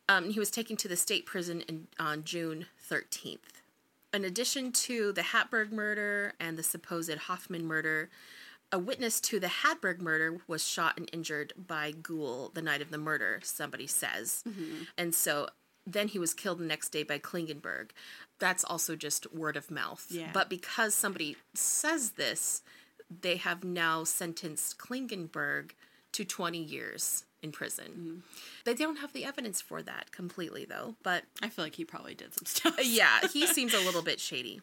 Um, he was taken to the state prison in, on June 13th. In addition to the Hatberg murder and the supposed Hoffman murder, a witness to the Hatberg murder was shot and injured by Gould the night of the murder, somebody says. And so then he was killed the next day by Klingenberg. That's also just word of mouth. Yeah. But because somebody says this, they have now sentenced Klingenberg to 20 years in prison. They don't have the evidence for that completely, though. But I feel like he probably did some stuff. yeah, he seems a little bit shady.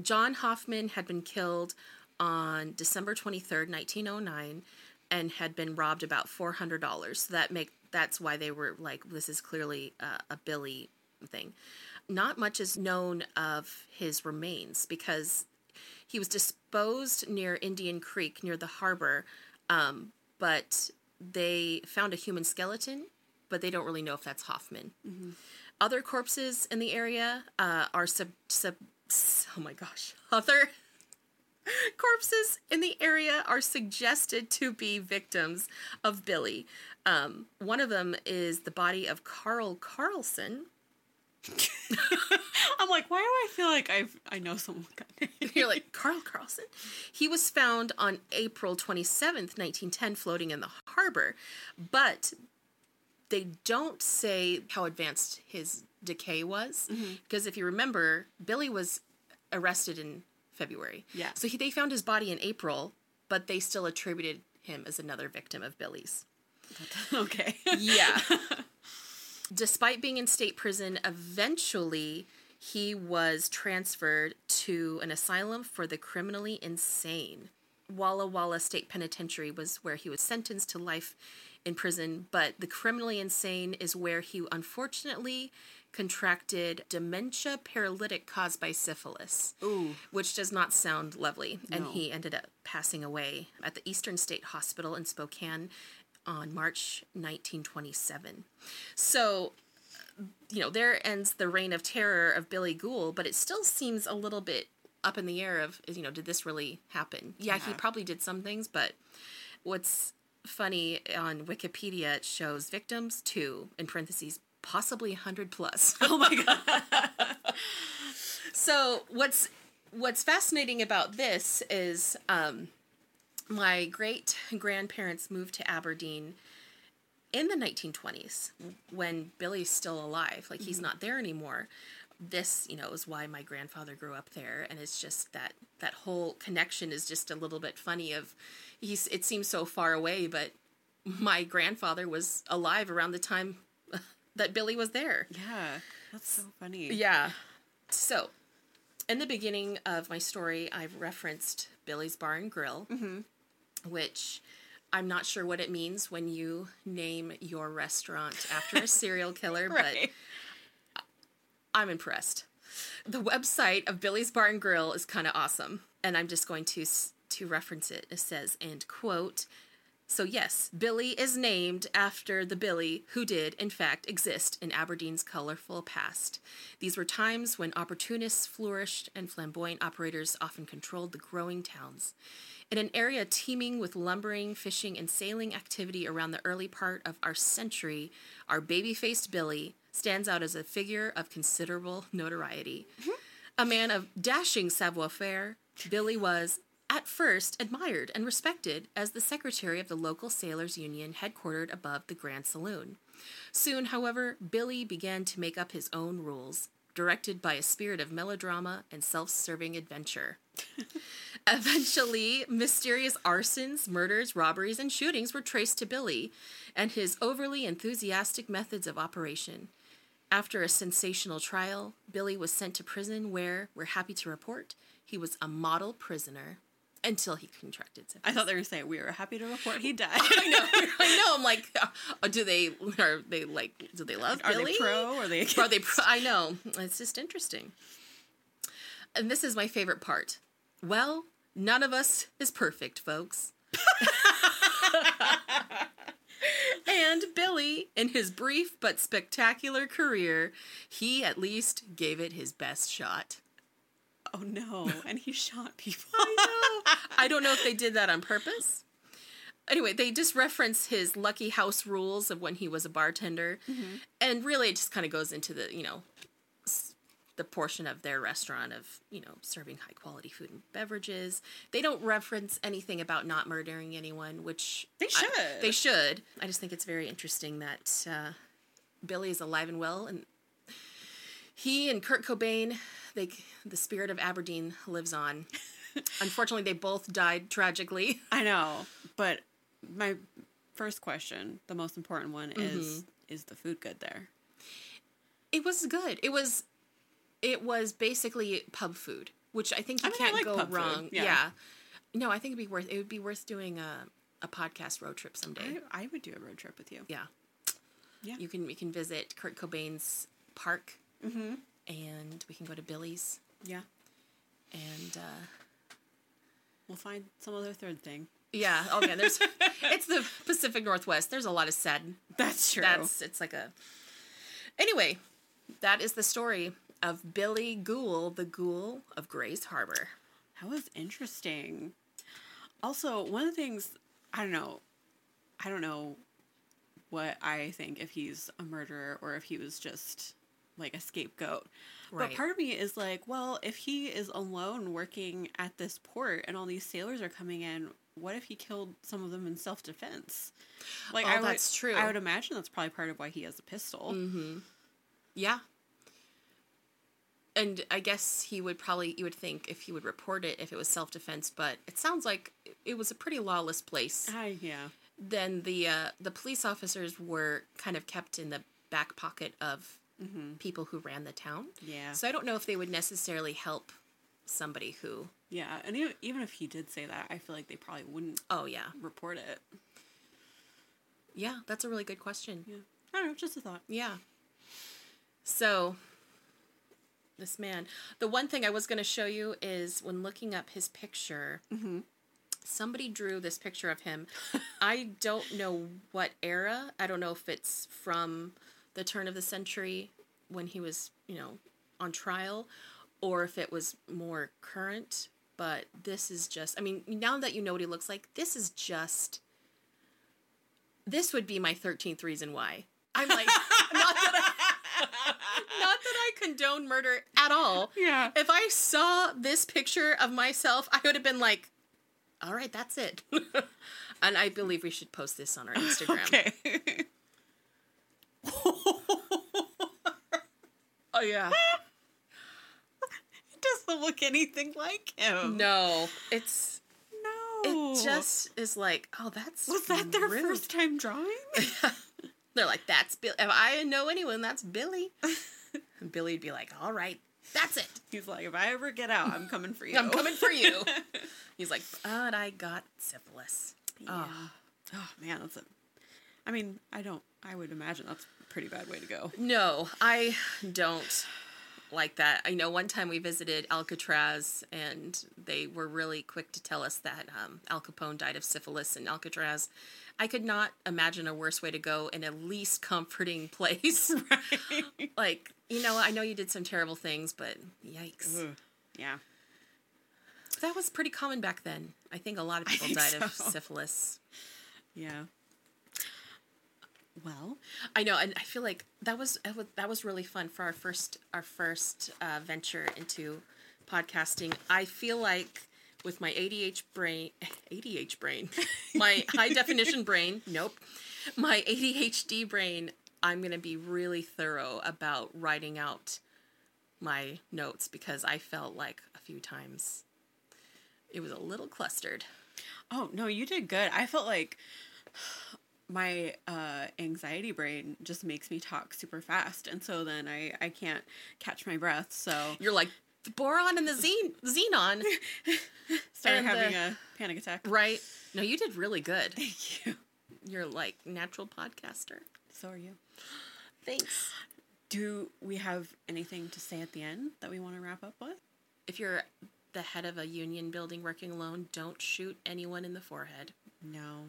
John Hoffman had been killed on December 23rd, 1909 and had been robbed about $400. So that make that's why they were like this is clearly uh, a Billy thing. Not much is known of his remains because he was disposed near Indian Creek near the harbor, um, but they found a human skeleton, but they don't really know if that's Hoffman. Other corpses in the area uh, are sub, sub. Oh my gosh! Other corpses in the area are suggested to be victims of Billy. Um, one of them is the body of Carl Carlson. I'm like, why do I feel like I I know someone that? You're like, Carl Carlson? He was found on April 27th, 1910, floating in the harbor. But they don't say how advanced his decay was. Mm-hmm. Because if you remember, Billy was arrested in February. Yeah. So he, they found his body in April, but they still attributed him as another victim of Billy's. okay. Yeah. Despite being in state prison, eventually he was transferred to an asylum for the criminally insane. Walla Walla State Penitentiary was where he was sentenced to life in prison, but the criminally insane is where he unfortunately contracted dementia paralytic caused by syphilis. Ooh. Which does not sound lovely. And he ended up passing away at the Eastern State Hospital in Spokane on March 1927. So, you know, there ends the reign of terror of Billy Gould, but it still seems a little bit up in the air of, you know, did this really happen? Yeah, he probably did some things, but what's funny on Wikipedia, it shows victims two, in parentheses, possibly 100 plus. Oh my god. So what's what's fascinating about this is um, my great grandparents moved to Aberdeen in the 1920s when Billy's still alive. Like he's mm-hmm. not there anymore. This, you know, is why my grandfather grew up there, and it's just that that whole connection is just a little bit funny. Of he's it seems so far away, but my grandfather was alive around the time that Billy was there. Yeah. That's so funny. Yeah. So, in the beginning of my story, I've referenced Billy's Bar and Grill, mm-hmm. Which I'm not sure what it means when you name your restaurant after a serial killer, Right. but I'm impressed. The website of Billy's Bar and Grill is kind of awesome, and I'm just going to to reference it. It says, and quote, So, yes, Billy is named after the Billy who did, in fact, exist in Aberdeen's colorful past. These were times when opportunists flourished and flamboyant operators often controlled the growing towns. In an area teeming with lumbering, fishing, and sailing activity around the early part of our century, our baby faced Billy stands out as a figure of considerable notoriety. A man of dashing savoir faire, Billy was, at first, admired and respected as the secretary of the local sailors' union headquartered above the Grand Saloon. Soon, however, Billy began to make up his own rules, directed by a spirit of melodrama and self serving adventure. Eventually, mysterious arsons, murders, robberies, and shootings were traced to Billy and his overly enthusiastic methods of operation. After a sensational trial, Billy was sent to prison where, we're happy to report, he was a model prisoner until he contracted syphilis. I thought they were saying we were happy to report he died. I know, I know. I'm like, uh, do they are they like do they love Billy? Are Billy? they pro? Or are they? Are they pro? I know. It's just interesting. And this is my favorite part. Well, none of us is perfect, folks. and Billy, in his brief but spectacular career, he at least gave it his best shot. Oh no! And he shot people. I don't know if they did that on purpose. Anyway, they just reference his lucky house rules of when he was a bartender, and really it just kind of goes into the you know the portion of their restaurant of you know serving high quality food and beverages. They don't reference anything about not murdering anyone, which They I- should. they should. I just think it's very interesting that uh, Billy is alive and well, and he and Kurt Cobain, they the spirit of Aberdeen lives on. Unfortunately, they both died tragically. I know, but my first question, the most important one, Mm-hmm. is: Is the food good there? It was good. It was, it was basically pub food, which I think you I mean, can't like go wrong. yeah. Yeah. No, I think it'd be worth. It would be worth doing a a podcast road trip someday. I, I would do a road trip with you. yeah. Yeah. You can we can visit Kurt Cobain's park, and we can go to Billy's, Yeah, and uh, we'll find some other third thing. yeah. Oh yeah, there's. it's the Pacific Northwest. There's a lot of sad That's true. That's it's like a. Anyway, that is the story of Billy Gohl, the Ghoul of Grays Harbor. That was interesting. Also, one of the things I don't know, I don't know what I think if he's a murderer or if he was just like a scapegoat. Right. But part of me is like, well, if he is alone working at this port and all these sailors are coming in, what if he killed some of them in self defense? Like, Oh, I would, that's true. I would imagine that's probably part of why he has a pistol. Yeah. And I guess he would probably you would think if he would report it if it was self defense, but it sounds like it was a pretty lawless place. I, yeah. Then the uh, the police officers were kind of kept in the back pocket of Mm-hmm. people who ran the town. Yeah. So I don't know if they would necessarily help somebody who. Yeah. And even, even if he did say that, I feel like they probably wouldn't Oh yeah, report it. yeah. That's a really good question. Yeah. I don't know, just a thought. Yeah. So, this man. The one thing I was going to show you is when looking up his picture, mm-hmm. somebody drew this picture of him. I don't know what era. I don't know if it's from the turn of the century when he was, you know, on trial, or if it was more current. But this is just, I mean, now that you know what he looks like, this is just. This would be my 13th reason why. I'm like, not that I, not that I condone murder at all. Yeah. If I saw this picture of myself, I would have been like, all right, that's it. and I believe we should post this on our Instagram. Okay. Oh, yeah. it doesn't look anything like him. No, it's, No. it just is like, oh, that's. was that their rude. first time drawing? They're like, that's Bill. If I know anyone, that's Billy. and Billy'd be like, all right, that's it. He's like, if I ever get out, I'm coming for you. I'm coming for you. He's like, but I got syphilis. Yeah. Oh man, that's a. I mean, I don't. I would imagine that's pretty bad way to go. No, I don't. like that. I know one time we visited Alcatraz, and they were really quick to tell us that um, Al Capone died of syphilis in Alcatraz. I could not imagine a worse way to go in a least comforting place. Right. like, you know, I know you did some terrible things, but yikes. Yeah. That was pretty common back then. I think a lot of people died of syphilis. Yeah. Well, I know, and I feel like that was that was- really fun for our first our first uh, venture into podcasting. I feel like with my ADH brain, ADH brain, my high definition brain, nope, my ADHD brain, I'm gonna be really thorough about writing out my notes because I felt like a few times it was a little clustered. oh no, you did good. I felt like my uh, anxiety brain just makes me talk super fast, and so then I I can't catch my breath. So You're like the boron and the xen- xenon, started And, having uh, a panic attack. right? No, you did really good. Thank you. You're like natural podcaster. So are you. Thanks. Do we have anything to say at the end that we want to wrap up with? If you're the head of a union building working alone, don't shoot anyone in the forehead. No.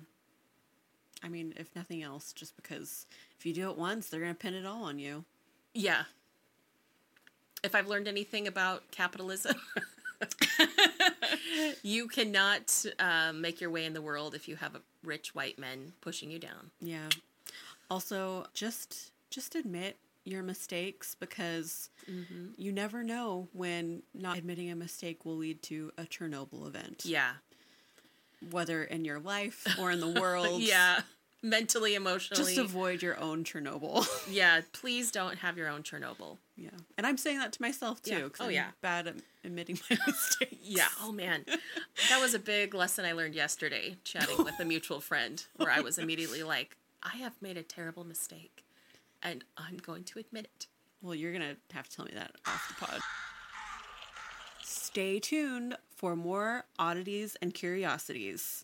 I mean, if nothing else, just because if you do it once, they're going to pin it all on you. Yeah. If I've learned anything about capitalism, you cannot uh, make your way in the world if you have a rich white men pushing you down. Yeah. Also, just just admit your mistakes because you never know when not admitting a mistake will lead to a Chernobyl event. Yeah. Whether in your life or in the world. Yeah. Mentally, emotionally. Just avoid your own Chernobyl. yeah. Please don't have your own Chernobyl. yeah. And I'm saying that to myself too. Yeah. Oh, I'm yeah. Bad at admitting my mistakes. Yeah. Oh man, that was a big lesson I learned yesterday chatting with a mutual friend, where I was immediately like, I have made a terrible mistake, and I'm going to admit it. Well, you're going to have to tell me that off the pod. Stay tuned for more oddities and curiosities.